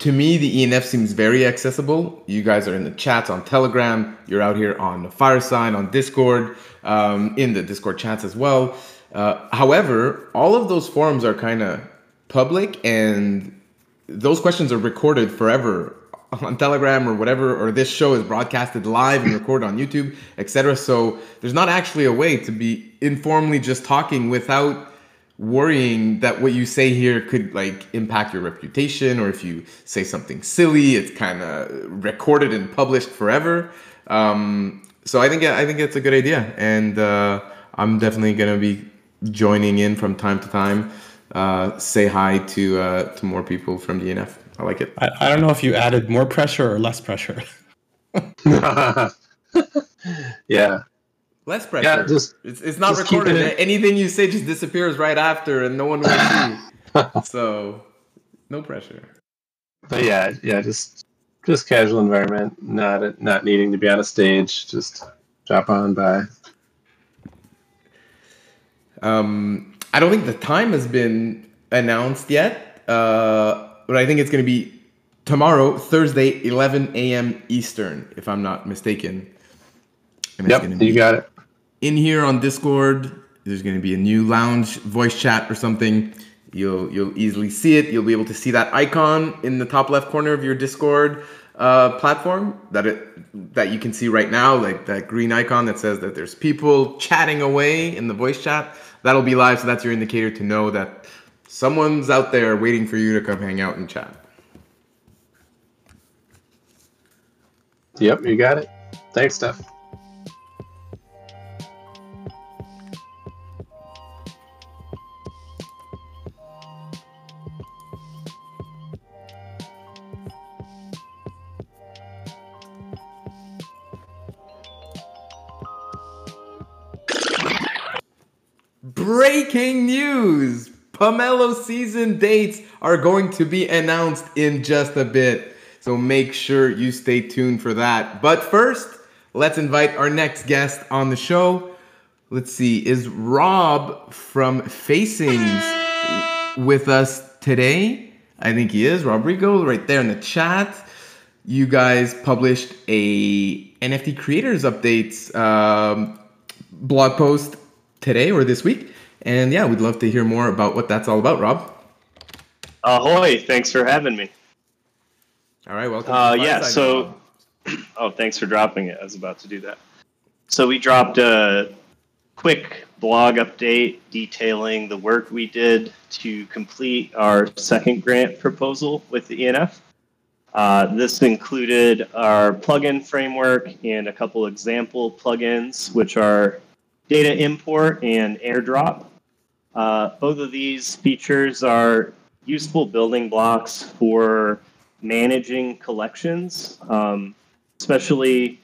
to me, the ENF seems very accessible. You guys are in the chats on Telegram. You're out here on the Fireside, on Discord, um, in the Discord chats as well. Uh, however, all of those forums are kind of public, and those questions are recorded forever <laughs> on Telegram or whatever, or this show is broadcasted live and recorded on YouTube, etc. So there's not actually a way to be informally just talking without worrying that what you say here could like impact your reputation or if you say something silly it's kind of recorded and published forever um, so i think i think it's a good idea and uh, i'm definitely going to be joining in from time to time uh, say hi to uh, to more people from DNF. I like it. I, I don't know if you added more pressure or less pressure. <laughs> yeah, Less pressure. Yeah, just it's, it's not just recorded. it- Anything you say just disappears right after, and no one will see. <laughs> so, no pressure. but yeah, yeah, just just casual environment, not not needing to be on a stage. Just drop on by. Um, I don't think the time has been announced yet, uh, but I think it's going to be tomorrow, Thursday, 11 a.m. Eastern, if I'm not mistaken. And Yep, be you got it. In here on Discord. There's going to be a new lounge voice chat or something. You'll you'll easily see it. You'll be able to see that icon in the top left corner of your Discord uh, platform that it that you can see right now, like that green icon that says that there's people chatting away in the voice chat. That'll be live, so that's your indicator to know that someone's out there waiting for you to come hang out and chat. Yep, you got it. Thanks, Steph. Breaking news! Pomelo season dates are going to be announced in just a bit. So make sure you stay tuned for that. But first, let's invite our next guest on the show. Let's see, is Rob from Facings with us today? I think he is. Rob Rigo, right there in the chat. You guys published a NFT creators updates um, blog post today or this week. And yeah, we'd love to hear more about what that's all about, Rob. Ahoy! Thanks for having me. All right, welcome. Uh, yeah, so <clears throat> oh, thanks for dropping it. I was about to do that. So we dropped a quick blog update detailing the work we did to complete our second grant proposal with the ENF. Uh, this included our plugin framework and a couple example plugins, which are data import and airdrop. Uh, both of these features are useful building blocks for managing collections, um, especially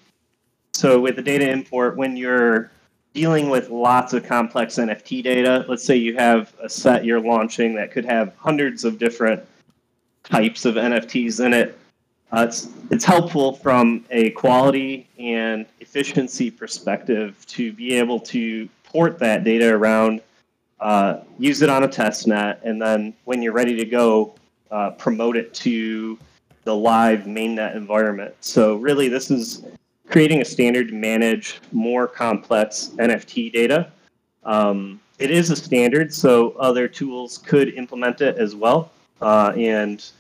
so with the data import when you're dealing with lots of complex NFT data. Let's say you have a set you're launching that could have hundreds of different types of NFTs in it. Uh, it's, it's helpful from a quality and efficiency perspective to be able to port that data around, uh, use it on a test net, and then when you're ready to go, uh, promote it to the live mainnet environment. So really, this is creating a standard to manage more complex NFT data. Um, it is a standard, so other tools could implement it as well. Uh, and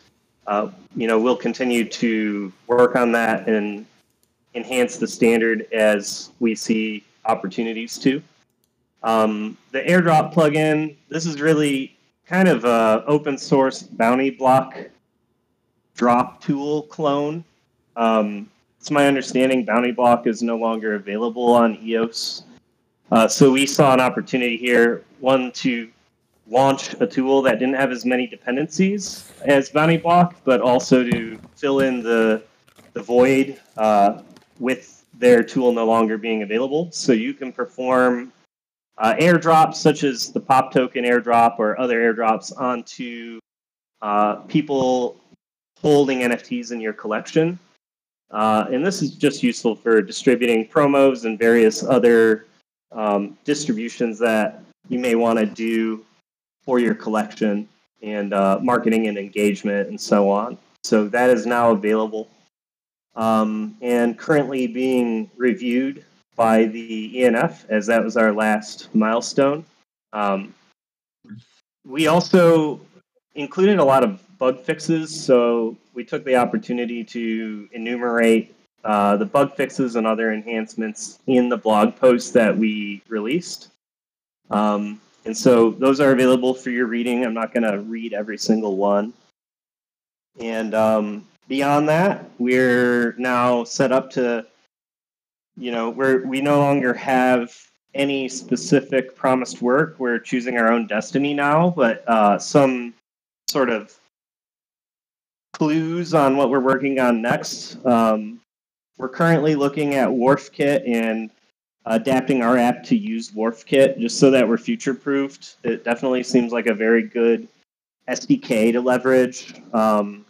uh, you know, we'll continue to work on that and enhance the standard as we see opportunities to. Um, the airdrop plugin, this is really kind of a open source BountyBlok drop tool clone. Um, it's my understanding BountyBlok is no longer available on EOS. Uh, so we saw an opportunity here, one to launch a tool that didn't have as many dependencies as BountyBlok, but also to fill in the the void uh, with their tool no longer being available. So you can perform uh, airdrops such as the pop token airdrop or other airdrops onto uh, people holding NFTs in your collection. Uh, and this is just useful for distributing promos and various other um, distributions that you may want to do for your collection and uh, marketing and engagement and so on. So that is now available um, and currently being reviewed by the ENF as that was our last milestone. Um, we also included a lot of bug fixes, so we took the opportunity to enumerate uh, the bug fixes and other enhancements in the blog post that we released. Um, and so those are available for your reading. I'm not going to read every single one. And um, beyond that, we're now set up to, you know, we're, we no longer have any specific promised work. We're choosing our own destiny now, but uh, some sort of clues on what we're working on next. Um, we're currently looking at WharfKit and adapting our app to use WharfKit just so that we're future proofed. It definitely seems like a very good SDK to leverage, um,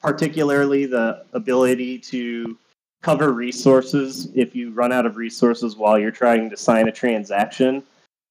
particularly the ability to cover resources if you run out of resources while you're trying to sign a transaction.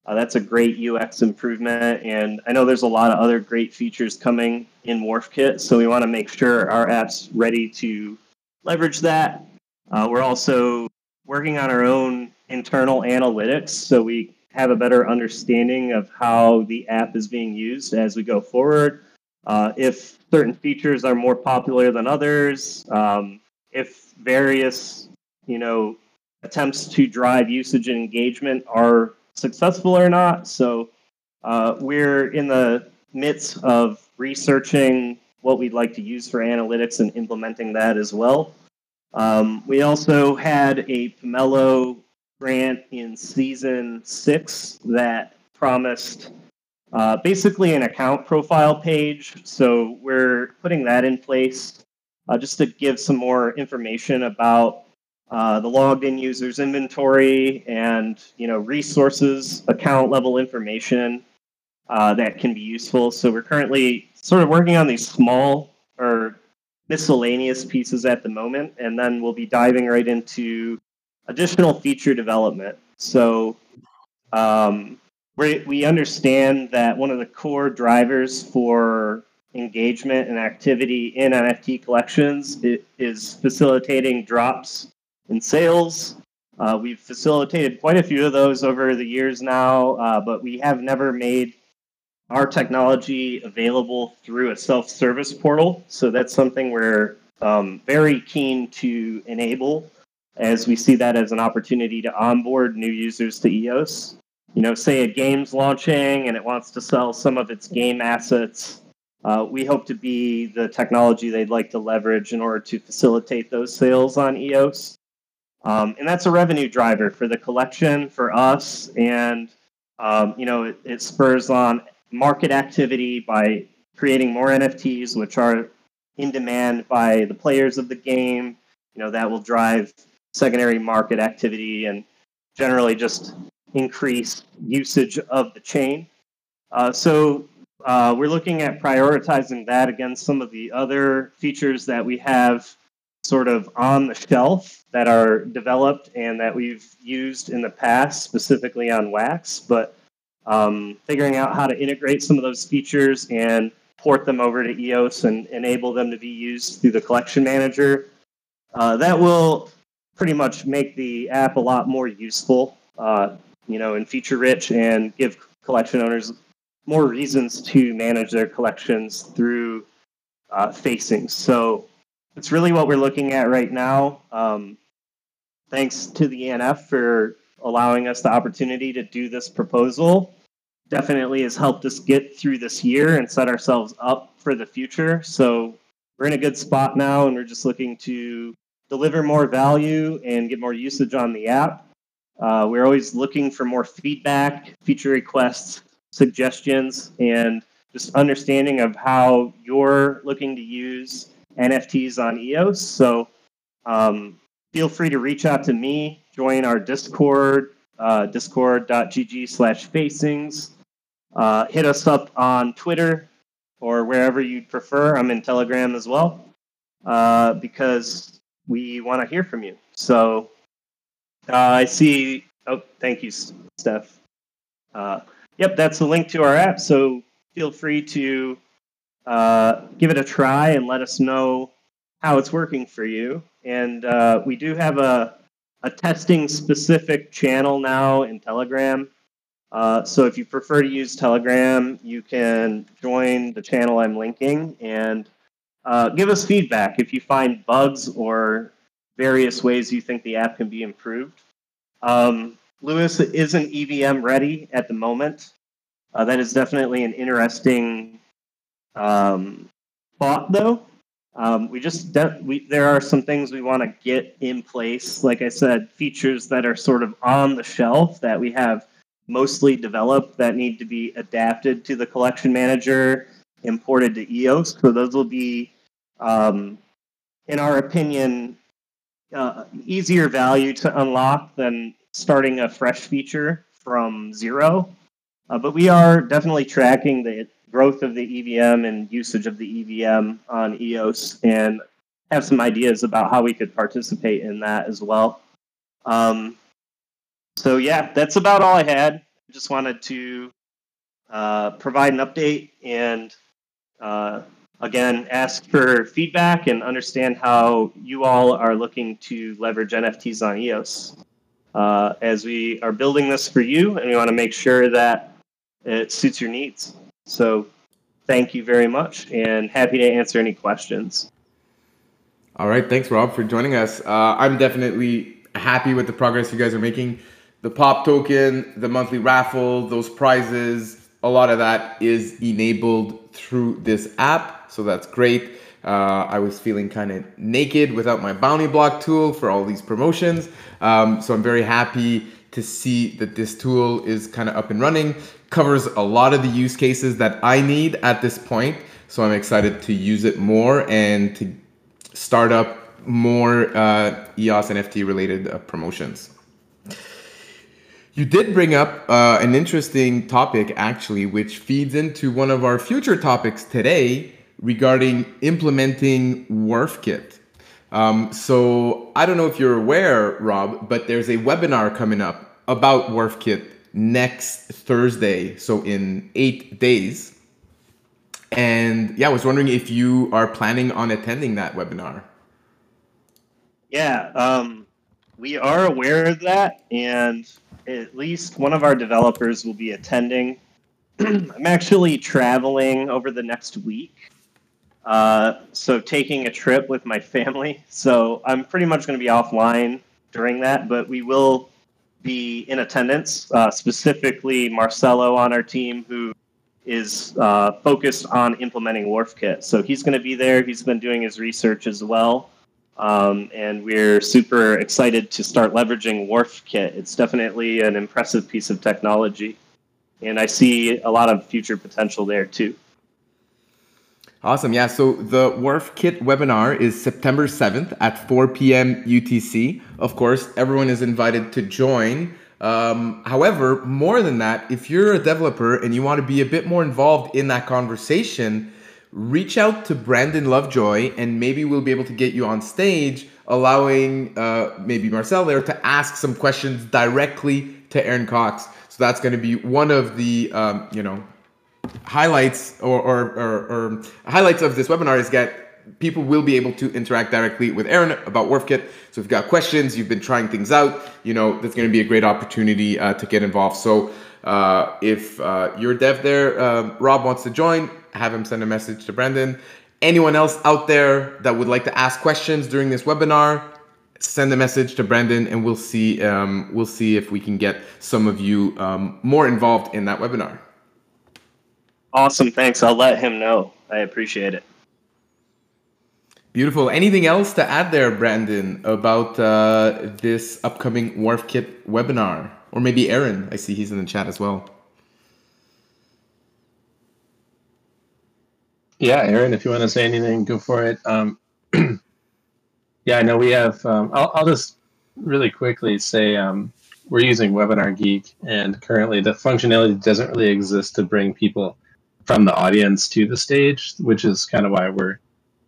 Uh, that's a great UX improvement, and I know there's a lot of other great features coming in WharfKit, so we want to make sure our app's ready to leverage that. Uh, we're also working on our own internal analytics so we have a better understanding of how the app is being used as we go forward. Uh, if certain features are more popular than others, um, if various, you know, attempts to drive usage and engagement are successful or not. So uh, we're in the midst of researching what we'd like to use for analytics and implementing that as well. Um, we also had a Pomelo grant in season six that promised uh, basically an account profile page. So we're putting that in place uh, just to give some more information about uh, the logged in users inventory and you know resources account level information uh, that can be useful so we're currently sort of working on these small or miscellaneous pieces at the moment and then we'll be diving right into additional feature development so um, we, we understand that one of the core drivers for engagement and activity in nft collections is facilitating drops in sales. Uh, we've facilitated quite a few of those over the years now, uh, but we have never made our technology available through a self service portal. So that's something we're um, very keen to enable as we see that as an opportunity to onboard new users to EOS. You know, say a game's launching and it wants to sell some of its game assets. Uh, we hope to be the technology they'd like to leverage in order to facilitate those sales on EOS. Um, and that's a revenue driver for the collection, for us, and um, you know it, it, spurs on market activity by creating more NFTs, which are in demand by the players of the game. You know that will drive secondary market activity and generally just increase usage of the chain. Uh, so uh, we're looking at prioritizing that against some of the other features that we have sort of on the shelf that are developed and that we've used in the past, specifically on Wax, but um, figuring out how to integrate some of those features and port them over to EOS and enable them to be used through the collection manager. Uh, that will pretty much make the app a lot more useful, uh, you know, and feature rich and give collection owners more reasons to manage their collections through uh, facings. So it's really what we're looking at right now. Um, thanks to the ENF for allowing us the opportunity to do this proposal. Definitely has helped us get through this year and set ourselves up for the future. So we're in a good spot now, and we're just looking to deliver more value and get more usage on the app. Uh, we're always looking for more feedback, feature requests, suggestions and just understanding of how you're looking to use NFTs on EOS. So um, feel free to reach out to me, join our Discord, uh, discord.gg slash facings. Uh, hit us up on Twitter or wherever you'd prefer. I'm in Telegram as well uh, because we want to hear from you. So uh, I see. Oh, thank you, Steph. Uh, yep, that's the link to our app. So feel free to uh, give it a try and let us know how it's working for you. And uh, we do have a, a testing specific channel now in Telegram. Uh, so if you prefer to use Telegram, you can join the channel I'm linking and uh, give us feedback if you find bugs or various ways you think the app can be improved. Um, Lewis isn't EVM ready at the moment. Uh, that is definitely an interesting um, thought, though. Um, we just de- we, there are some things we want to get in place. Like I said, features that are sort of on the shelf that we have mostly developed that need to be adapted to the collection manager, imported to EOS. So those will be, um, in our opinion, uh, easier value to unlock than starting a fresh feature from zero. Uh, but we are definitely tracking the growth of the EVM and usage of the EVM on EOS and have some ideas about how we could participate in that as well. Um, so, yeah, that's about all I had. I just wanted to uh, provide an update and, uh, again, ask for feedback and understand how you all are looking to leverage NFTs on EOS. Uh, as we are building this for you, and we want to make sure that it suits your needs. So thank you very much and happy to answer any questions. All right. Thanks, Rob, for joining us. Uh, I'm definitely happy with the progress you guys are making. The pop token, the monthly raffle, those prizes, a lot of that is enabled through this app. So that's great. Uh, I was feeling kind of naked without my BountyBlok tool for all these promotions. Um, so I'm very happy to see that this tool is kind of up and running covers a lot of the use cases that I need at this point. So I'm excited to use it more and to start up more uh, EOS NFT related uh, promotions. You did bring up uh, an interesting topic, actually, which feeds into one of our future topics today regarding implementing WharfKit. Um, so I don't know if you're aware, Rob, but there's a webinar coming up about WharfKit next Thursday, so in eight days. And yeah, I was wondering if you are planning on attending that webinar. Yeah, um, we are aware of that, and at least one of our developers will be attending. <clears throat> I'm actually traveling over the next week, uh, so taking a trip with my family. So I'm pretty much going to be offline during that, but we will be in attendance, uh, specifically Marcelo on our team, who is uh, focused on implementing WharfKit. So he's going to be there. He's been doing his research as well. Um, and we're super excited to start leveraging WharfKit. It's definitely an impressive piece of technology. And I see a lot of future potential there too. Awesome. Yeah. So the Wharf WharfKit webinar is September 7th at 4 p.m. UTC. Of course, everyone is invited to join. Um, however, more than that, if you're a developer and you want to be a bit more involved in that conversation, reach out to Brandon Lovejoy and maybe we'll be able to get you on stage, allowing uh, maybe Marcel there to ask some questions directly to Aaron Cox. So that's going to be one of the, um, you know, highlights or, or, or, or, highlights of this webinar is that people will be able to interact directly with Aaron about WharfKit. So if you've got questions, you've been trying things out, you know, that's going to be a great opportunity uh, to get involved. So uh, if uh, you're dev there, um, Rob wants to join, have him send a message to Brandon. Anyone else out there that would like to ask questions during this webinar, send a message to Brandon, and we'll see. Um, we'll see if we can get some of you um, more involved in that webinar. Awesome. Thanks. I'll let him know. I appreciate it. Beautiful. Anything else to add there, Brandon, about uh, this upcoming WharfKit webinar? Or maybe Aaron. I see he's in the chat as well. Yeah, Aaron, if you want to say anything, go for it. Um, <clears throat> yeah, I know we have. Um, I'll, I'll just really quickly say um, we're using Webinar Geek, and currently the functionality doesn't really exist to bring people from the audience to the stage, which is kind of why we're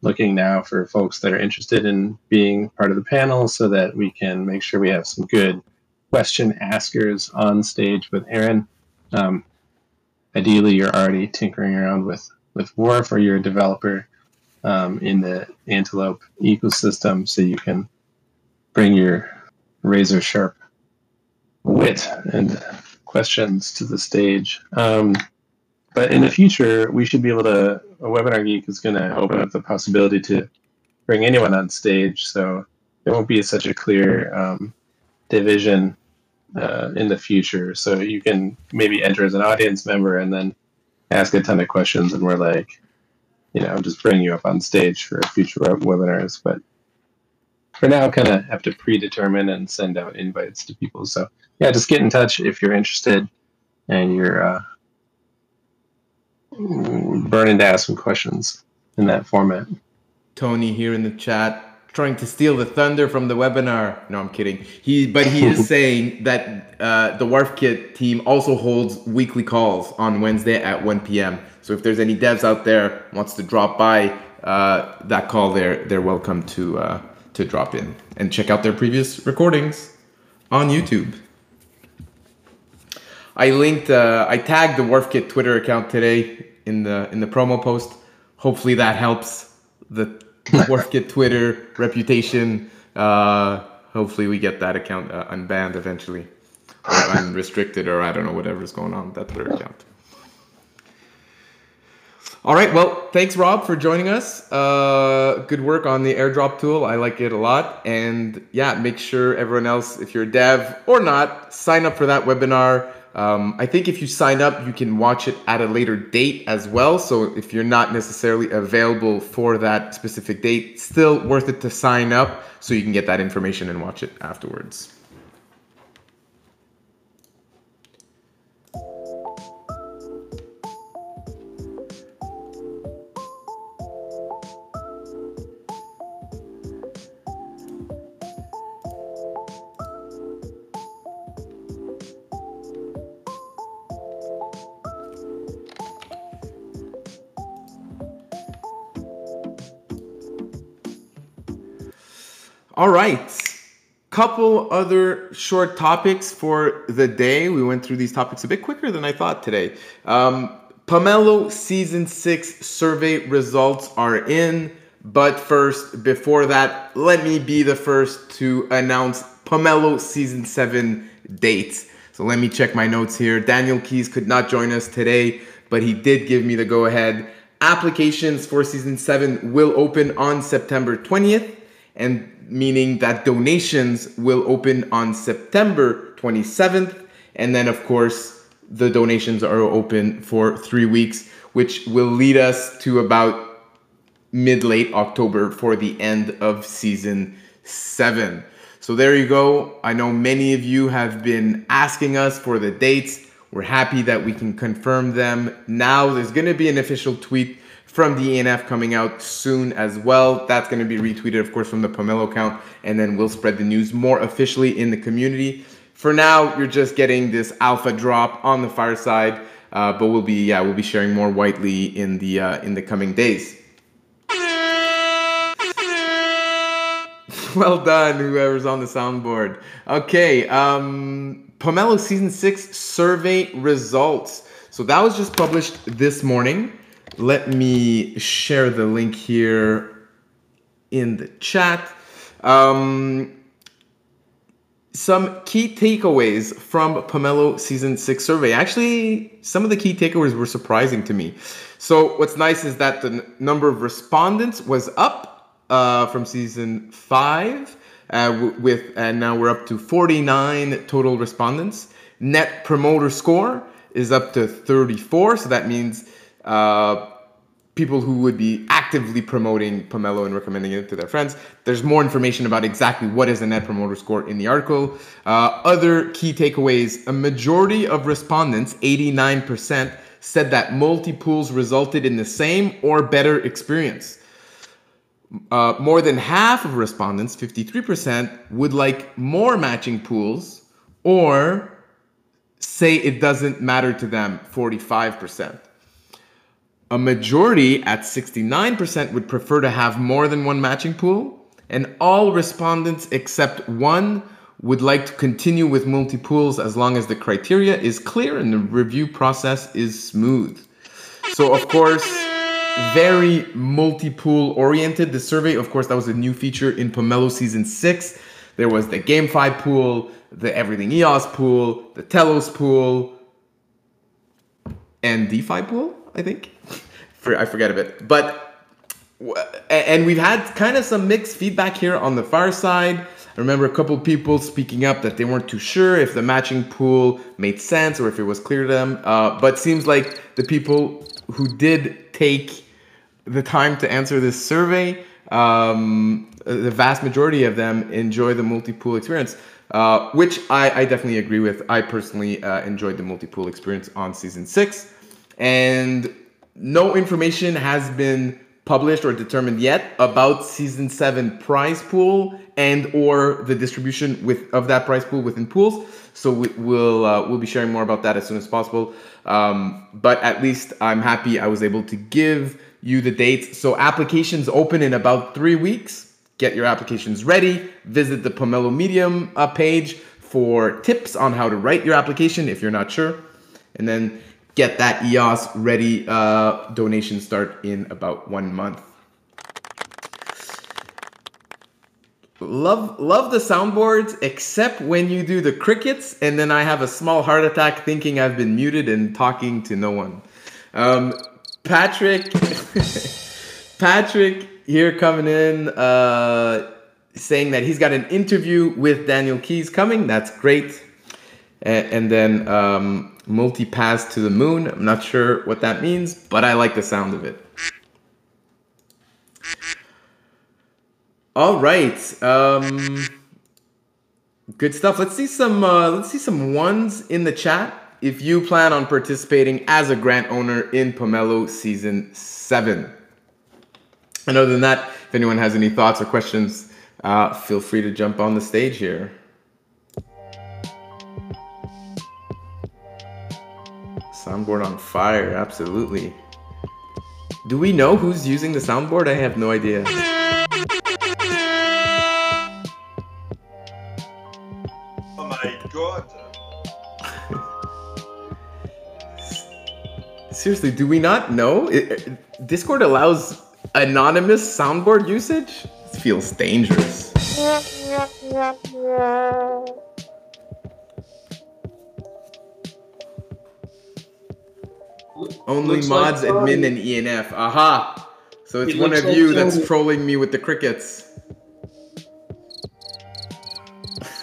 looking now for folks that are interested in being part of the panel so that we can make sure we have some good question askers on stage with Aaron. Um, ideally, you're already tinkering around with, with Wharf or you're a developer um, in the Antelope ecosystem so you can bring your razor sharp wit and questions to the stage. Um, but in the future, we should be able to. A webinar geek is going to open up the possibility to bring anyone on stage, so there won't be such a clear um, division uh, in the future. So you can maybe enter as an audience member and then ask a ton of questions, and we're like, you know, just bring you up on stage for future webinars. But for now, kind of have to predetermine and send out invites to people. So yeah, just get in touch if you're interested and you're uh, burning to ask some questions in that format. Tony here in the chat trying to steal the thunder from the webinar. No, I'm kidding. He, but he is <laughs> saying that uh, the WharfKit team also holds weekly calls on Wednesday at 1 p.m. So if there's any devs out there wants to drop by uh, that call, they're they're welcome to uh, to drop in and check out their previous recordings on YouTube. I linked, uh, I tagged the WharfKit Twitter account today in the in the promo post. Hopefully that helps the <laughs> WharfKit Twitter reputation. Uh, hopefully we get that account uh, unbanned eventually, or unrestricted, or I don't know whatever's going on with that Twitter account. All right. Well, thanks, Rob, for joining us. Uh, good work on the airdrop tool. I like it a lot. And yeah, make sure everyone else, if you're a dev or not, sign up for that webinar. Um, I think if you sign up, you can watch it at a later date as well. So if you're not necessarily available for that specific date, still worth it to sign up so you can get that information and watch it afterwards. All right. Couple other short topics for the day. We went through these topics a bit quicker than I thought today. Um, Pomelo season six survey results are in. But first, before that, let me be the first to announce Pomelo season seven dates. So let me check my notes here. Daniel Keyes could not join us today, but he did give me the go ahead. Applications for season seven will open on September 20th and meaning that donations will open on September 27th. And then, of course, the donations are open for three weeks, which will lead us to about mid late October for the end of season seven. So there you go. I know many of you have been asking us for the dates. We're happy that we can confirm them now. There's going to be an official tweet from the ENF coming out soon as well. That's going to be retweeted, of course, from the Pomelo account, and then we'll spread the news more officially in the community. For now, you're just getting this alpha drop on the fireside, uh, but we'll be yeah we'll be sharing more widely in the uh, in the coming days. <laughs> well done, whoever's on the soundboard. Okay, um, Pomelo season six survey results. So that was just published this morning. Let me share the link here in the chat. Um, some key takeaways from Pomelo season six survey. Actually, some of the key takeaways were surprising to me. So, what's nice is that the n- number of respondents was up uh, from season five, uh, with and now we're up to 49 total respondents. Net promoter score is up to 34, so that means uh, people who would be actively promoting Pomelo and recommending it to their friends. There's more information about exactly what is the net promoter score in the article. Uh, other key takeaways a majority of respondents, 89%, said that multi pools resulted in the same or better experience. Uh, more than half of respondents, 53%, would like more matching pools or say it doesn't matter to them, 45%. A majority at 69% would prefer to have more than one matching pool, and all respondents except one would like to continue with multi pools as long as the criteria is clear and the review process is smooth. So, of course, very multi-pool oriented. The survey, of course, that was a new feature in Pomelo season six. There was the GameFi pool, the Everything EOS pool, the Telos pool, and DeFi pool, I think. I forget a bit. But and we've had kind of some mixed feedback here on the far side. I remember a couple people speaking up that they weren't too sure if the matching pool made sense or if it was clear to them. Uh, but seems like the people who did take the time to answer this survey, um, the vast majority of them enjoy the multi-pool experience, uh, which I, I, definitely agree with. I personally uh, enjoyed the multi-pool experience on season six, and no information has been published or determined yet about season seven prize pool and or the distribution with of that prize pool within pools. So we, will uh, we'll be sharing more about that as soon as possible. Um, but at least I'm happy I was able to give you the dates. So applications open in about three weeks. Get your applications ready. Visit the Pomelo Medium uh, page for tips on how to write your application if you're not sure, and then get that EOS ready. Uh, donations start in about one month. Love love the soundboards, except when you do the crickets, and then I have a small heart attack thinking I've been muted and talking to no one. Um, Patrick, <laughs> Patrick here coming in, uh, saying that he's got an interview with Daniel Keyes coming. That's great. And, and then um, multi pass to the moon. I'm not sure what that means, but I like the sound of it. All right. Um, good stuff. Let's see some. Uh, let's see some ones in the chat. If you plan on participating as a grant owner in Pomelo season seven. And other than that, if anyone has any thoughts or questions, uh, feel free to jump on the stage here. Soundboard on fire, absolutely. Do we know who's using the soundboard? I have no idea. Oh my god. <laughs> Seriously, do we not know? It, Discord allows anonymous soundboard usage? This feels dangerous. Only Looks mods, like admin, and ENF. Aha! So it's it one of like you that's trolling me with the crickets.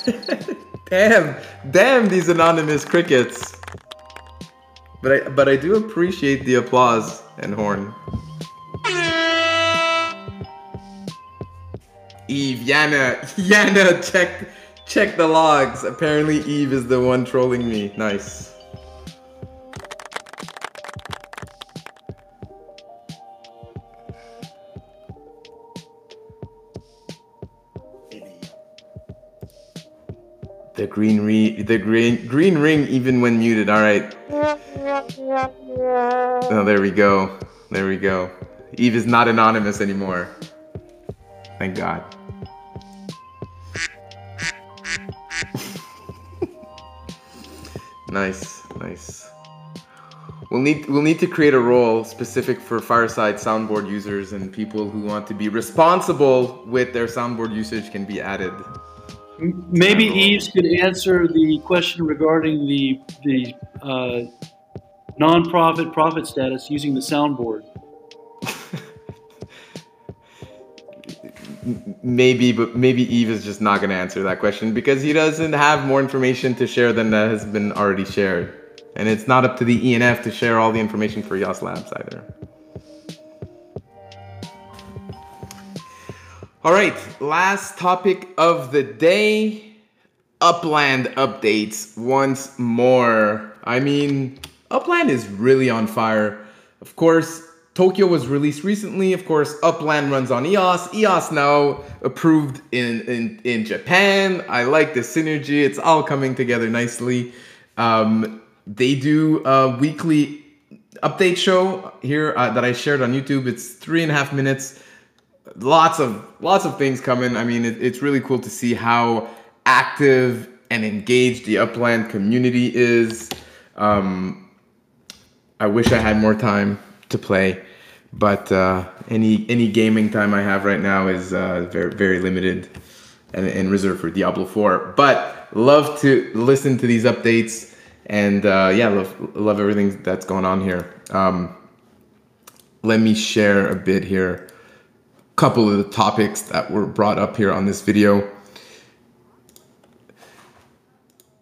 <laughs> damn, damn these anonymous crickets. But I, but I do appreciate the applause and horn. Yves, Yana, <laughs> Yana, check, check the logs. Apparently Yves is the one trolling me. Nice. The green re the green green ring even when muted. All right. Oh, there we go. There we go. Yves is not anonymous anymore. Thank God. <laughs> nice, nice. We'll need we'll need to create a role specific for Fireside soundboard users and people who want to be responsible with their soundboard usage can be added. Maybe Eves could answer the question regarding the the uh, nonprofit profit status using the soundboard. <laughs> maybe, but maybe Yves is just not going to answer that question because he doesn't have more information to share than that has been already shared, and it's not up to the ENF to share all the information for EOS Labs either. All right, last topic of the day Upland updates once more. I mean, Upland is really on fire. Of course, Tokyo was released recently. Of course, Upland runs on EOS. EOS now approved in, in, in Japan. I like the synergy. It's all coming together nicely. Um, they do a weekly update show here uh, that I shared on YouTube. It's three and a half minutes. Lots of lots of things coming. I mean, it, it's really cool to see how active and engaged the Upland community is. Um, I wish I had more time to play, but uh, any any gaming time I have right now is uh, very very limited and, and reserved for Diablo 4. But love to listen to these updates and uh, yeah, love love everything that's going on here. Um, let me share a bit here. Couple of the topics that were brought up here on this video.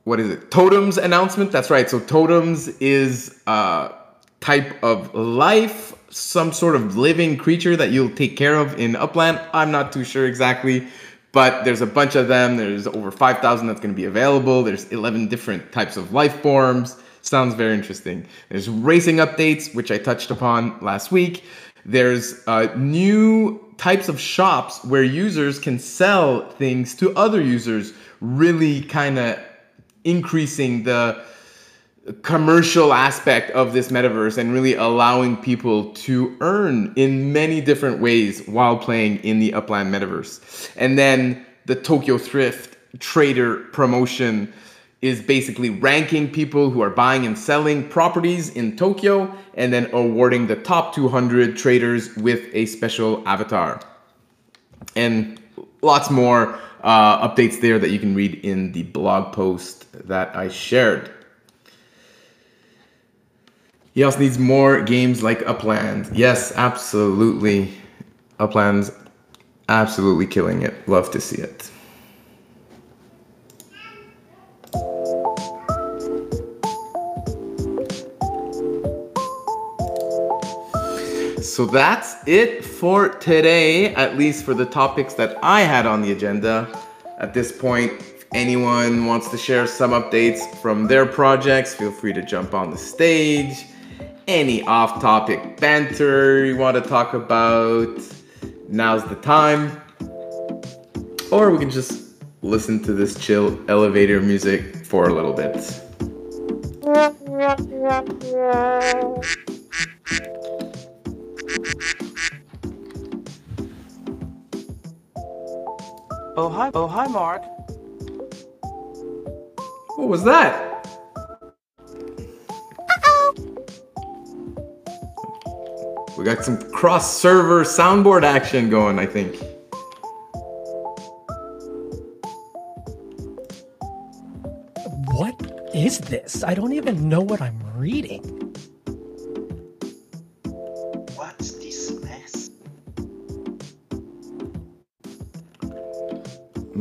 What is it? Totems announcement. That's right. So totems is a type of life, some sort of living creature that you'll take care of in Upland. I'm not too sure exactly, but there's a bunch of them. There's over 5,000 that's going to be available. There's 11 different types of life forms. Sounds very interesting. There's racing updates, which I touched upon last week. There's a new types of shops where users can sell things to other users, really kind of increasing the commercial aspect of this metaverse and really allowing people to earn in many different ways while playing in the Upland metaverse. And then the Tokyo Thrift Trader promotion is basically ranking people who are buying and selling properties in Tokyo and then awarding the top 200 traders with a special avatar. And lots more uh, updates there that you can read in the blog post that I shared. He also needs more games like Upland. Yes, absolutely. Upland's absolutely killing it. Love to see it. So that's it for today, at least for the topics that I had on the agenda. At this point, if anyone wants to share some updates from their projects, feel free to jump on the stage. Any off topic banter you want to talk about, now's the time. Or we can just listen to this chill elevator music for a little bit. Oh hi, oh hi, Mark. What was that? We got some cross server soundboard action going, I think. What is this? I don't even know what I'm reading.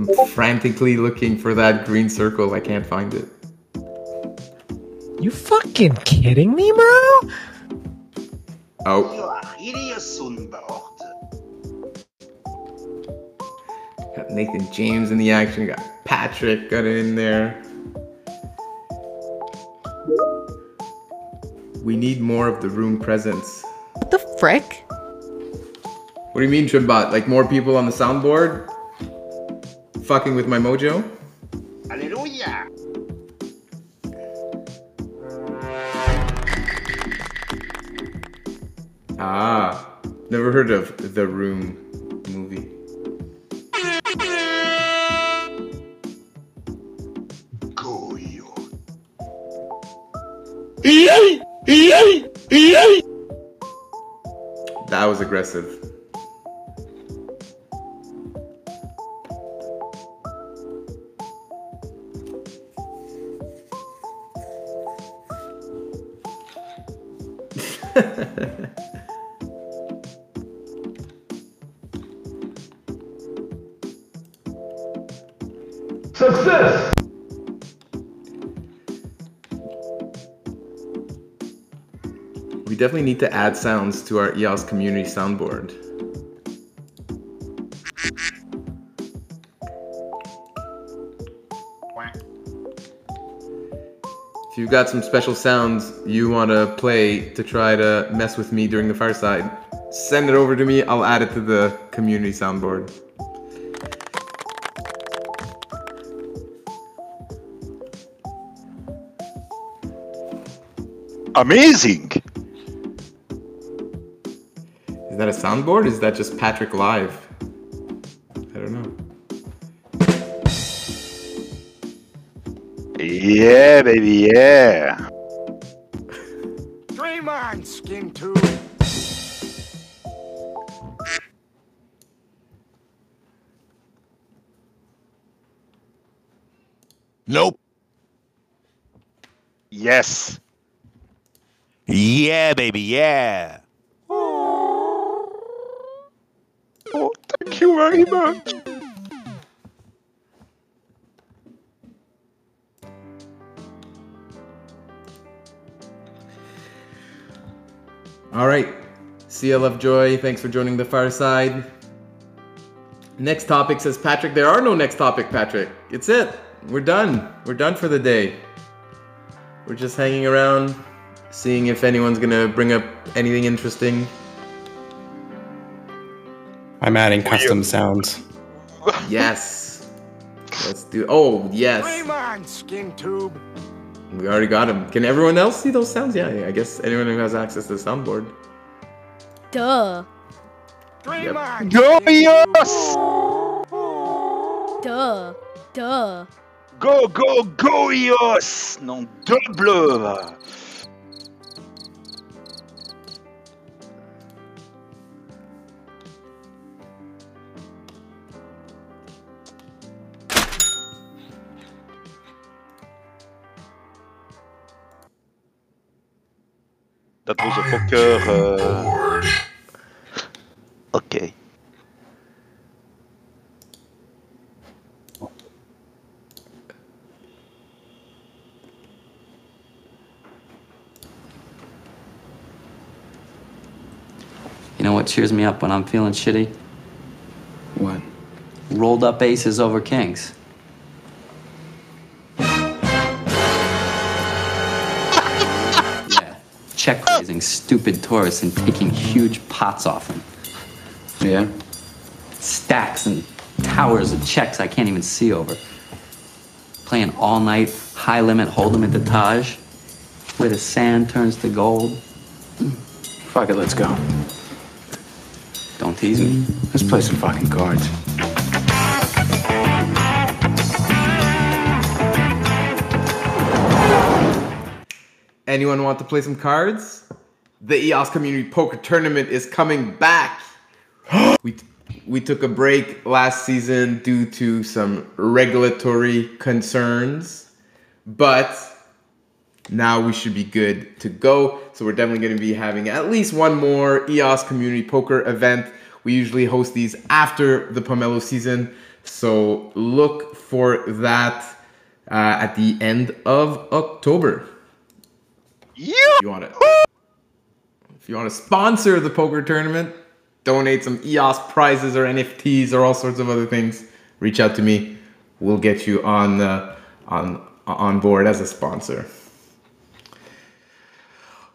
I'm frantically looking for that green circle. I can't find it. You fucking kidding me, bro? Oh, You are really a got Nathan James in the action. Got Patrick got it in there. We need more of the room presence. What the frick? What do you mean, Trimbot? Like more people on the soundboard? Fucking with my mojo? Hallelujah. Ah, never heard of The Room movie. That was aggressive. Success. We definitely need to add sounds to our EOS community soundboard. You've got some special sounds you want to play to try to mess with me during the fireside, send it over to me. I'll add it to the community soundboard. Amazing! Is that a soundboard? Is that just Patrick live? Yeah, baby, yeah. Dream on, skin tube. Nope. Yes. Yeah, baby, yeah. Oh, thank you very much. All right. CL of Joy, thanks for joining the fireside. Next topic says Patrick. There are no next topic, Patrick. It's it. We're done. We're done for the day. We're just hanging around, seeing if anyone's gonna bring up anything interesting. I'm adding custom sounds. Yes. <laughs> Let's do. Oh, yes. Dream on, skin tube. We already got them. Can everyone else see those sounds? Yeah, yeah, I guess anyone who has access to the soundboard. Duh. Dream Yep. on. Glorious! Duh. Duh. Go, go, glorious! Non, double! That was a poker. Uh... Okay. You know what cheers me up when I'm feeling shitty? What? Rolled up aces over kings. Check stupid tourists and taking huge pots off them. Yeah. Stacks and towers of checks I can't even see over. Playing all night, high limit, hold 'em at the Taj, where the sand turns to gold. Fuck it, let's go. Don't tease me. Let's play some fucking cards. Anyone want to play some cards? The EOS Community Poker Tournament is coming back. <gasps> we we took a break last season due to some regulatory concerns, but now we should be good to go. So we're definitely going to be having at least one more EOS Community Poker event. We usually host these after the Pomelo season, so look for that uh, at the end of October. Yeah. You want to, if you want to sponsor the poker tournament, donate some EOS prizes or NFTs or all sorts of other things, reach out to me. We'll get you on uh, on on board as a sponsor.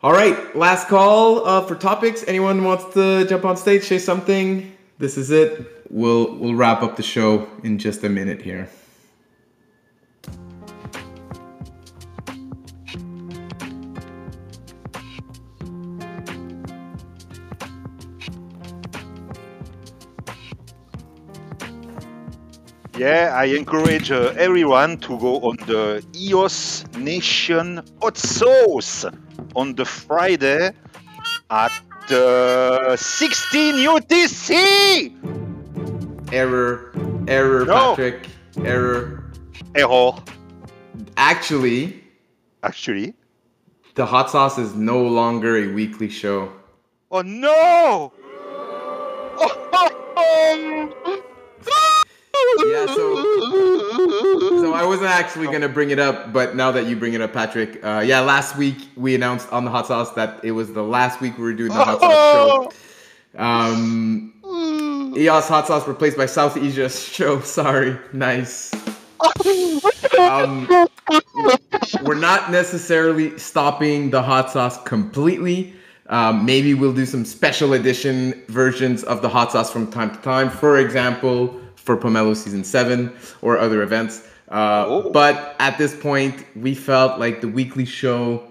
All right, last call uh, for topics. Anyone wants to jump on stage, say something? This is it. We'll we'll wrap up the show in just a minute here. Yeah, I encourage uh, everyone to go on the EOS Nation Hot Sauce on the Friday at uh, 16 UTC. Error, error, No. Patrick, error. Error. Actually, Actually. the hot sauce is no longer a weekly show. Oh no! Yeah, so so I wasn't actually gonna bring it up, but now that you bring it up, Patrick, uh, yeah, last week we announced on the hot sauce that it was the last week we were doing the hot sauce <laughs> show. Um, EOS hot sauce replaced by South Asia show. <laughs> Sorry, nice. Um, we're not necessarily stopping the hot sauce completely. Um, maybe we'll do some special edition versions of the hot sauce from time to time. For example, for Pomelo season seven or other events. Uh, but at this point, we felt like the weekly show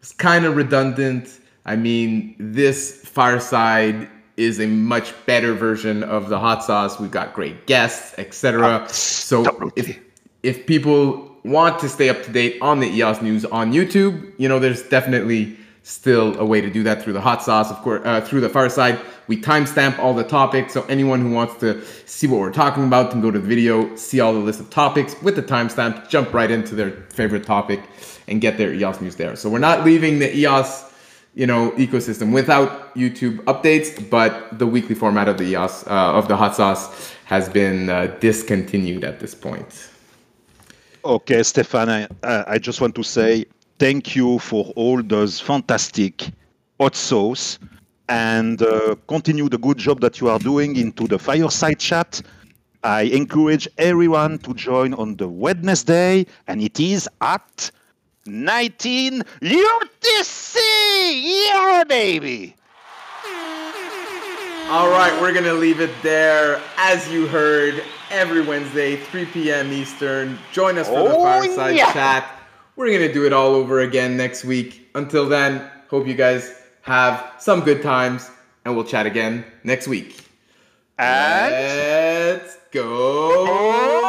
was kind of redundant. I mean, this fireside is a much better version of the hot sauce. We've got great guests, etc. So if if people want to stay up to date on the EOS news on YouTube, you know, there's definitely still a way to do that through the hot sauce, of course, uh, through the fireside. We timestamp all the topics, so anyone who wants to see what we're talking about can go to the video, see all the list of topics with the timestamp, jump right into their favorite topic, and get their EOS news there. So we're not leaving the EOS you know ecosystem without YouTube updates, but the weekly format of the EOS uh, of the hot sauce has been uh, discontinued at this point. Okay, Stefan, I, I just want to say thank you for all those fantastic hot sauce and uh, continue the good job that you are doing into the fireside chat. I encourage everyone to join on the Wednesday, and it is at 19 UTC! Yeah, baby! All right, we're gonna leave it there. As you heard, every Wednesday, 3 p.m. Eastern. Join us for the Oh, fireside yeah. chat. We're gonna do it all over again next week. Until then, hope you guys have some good times, and we'll chat again next week. And let's go.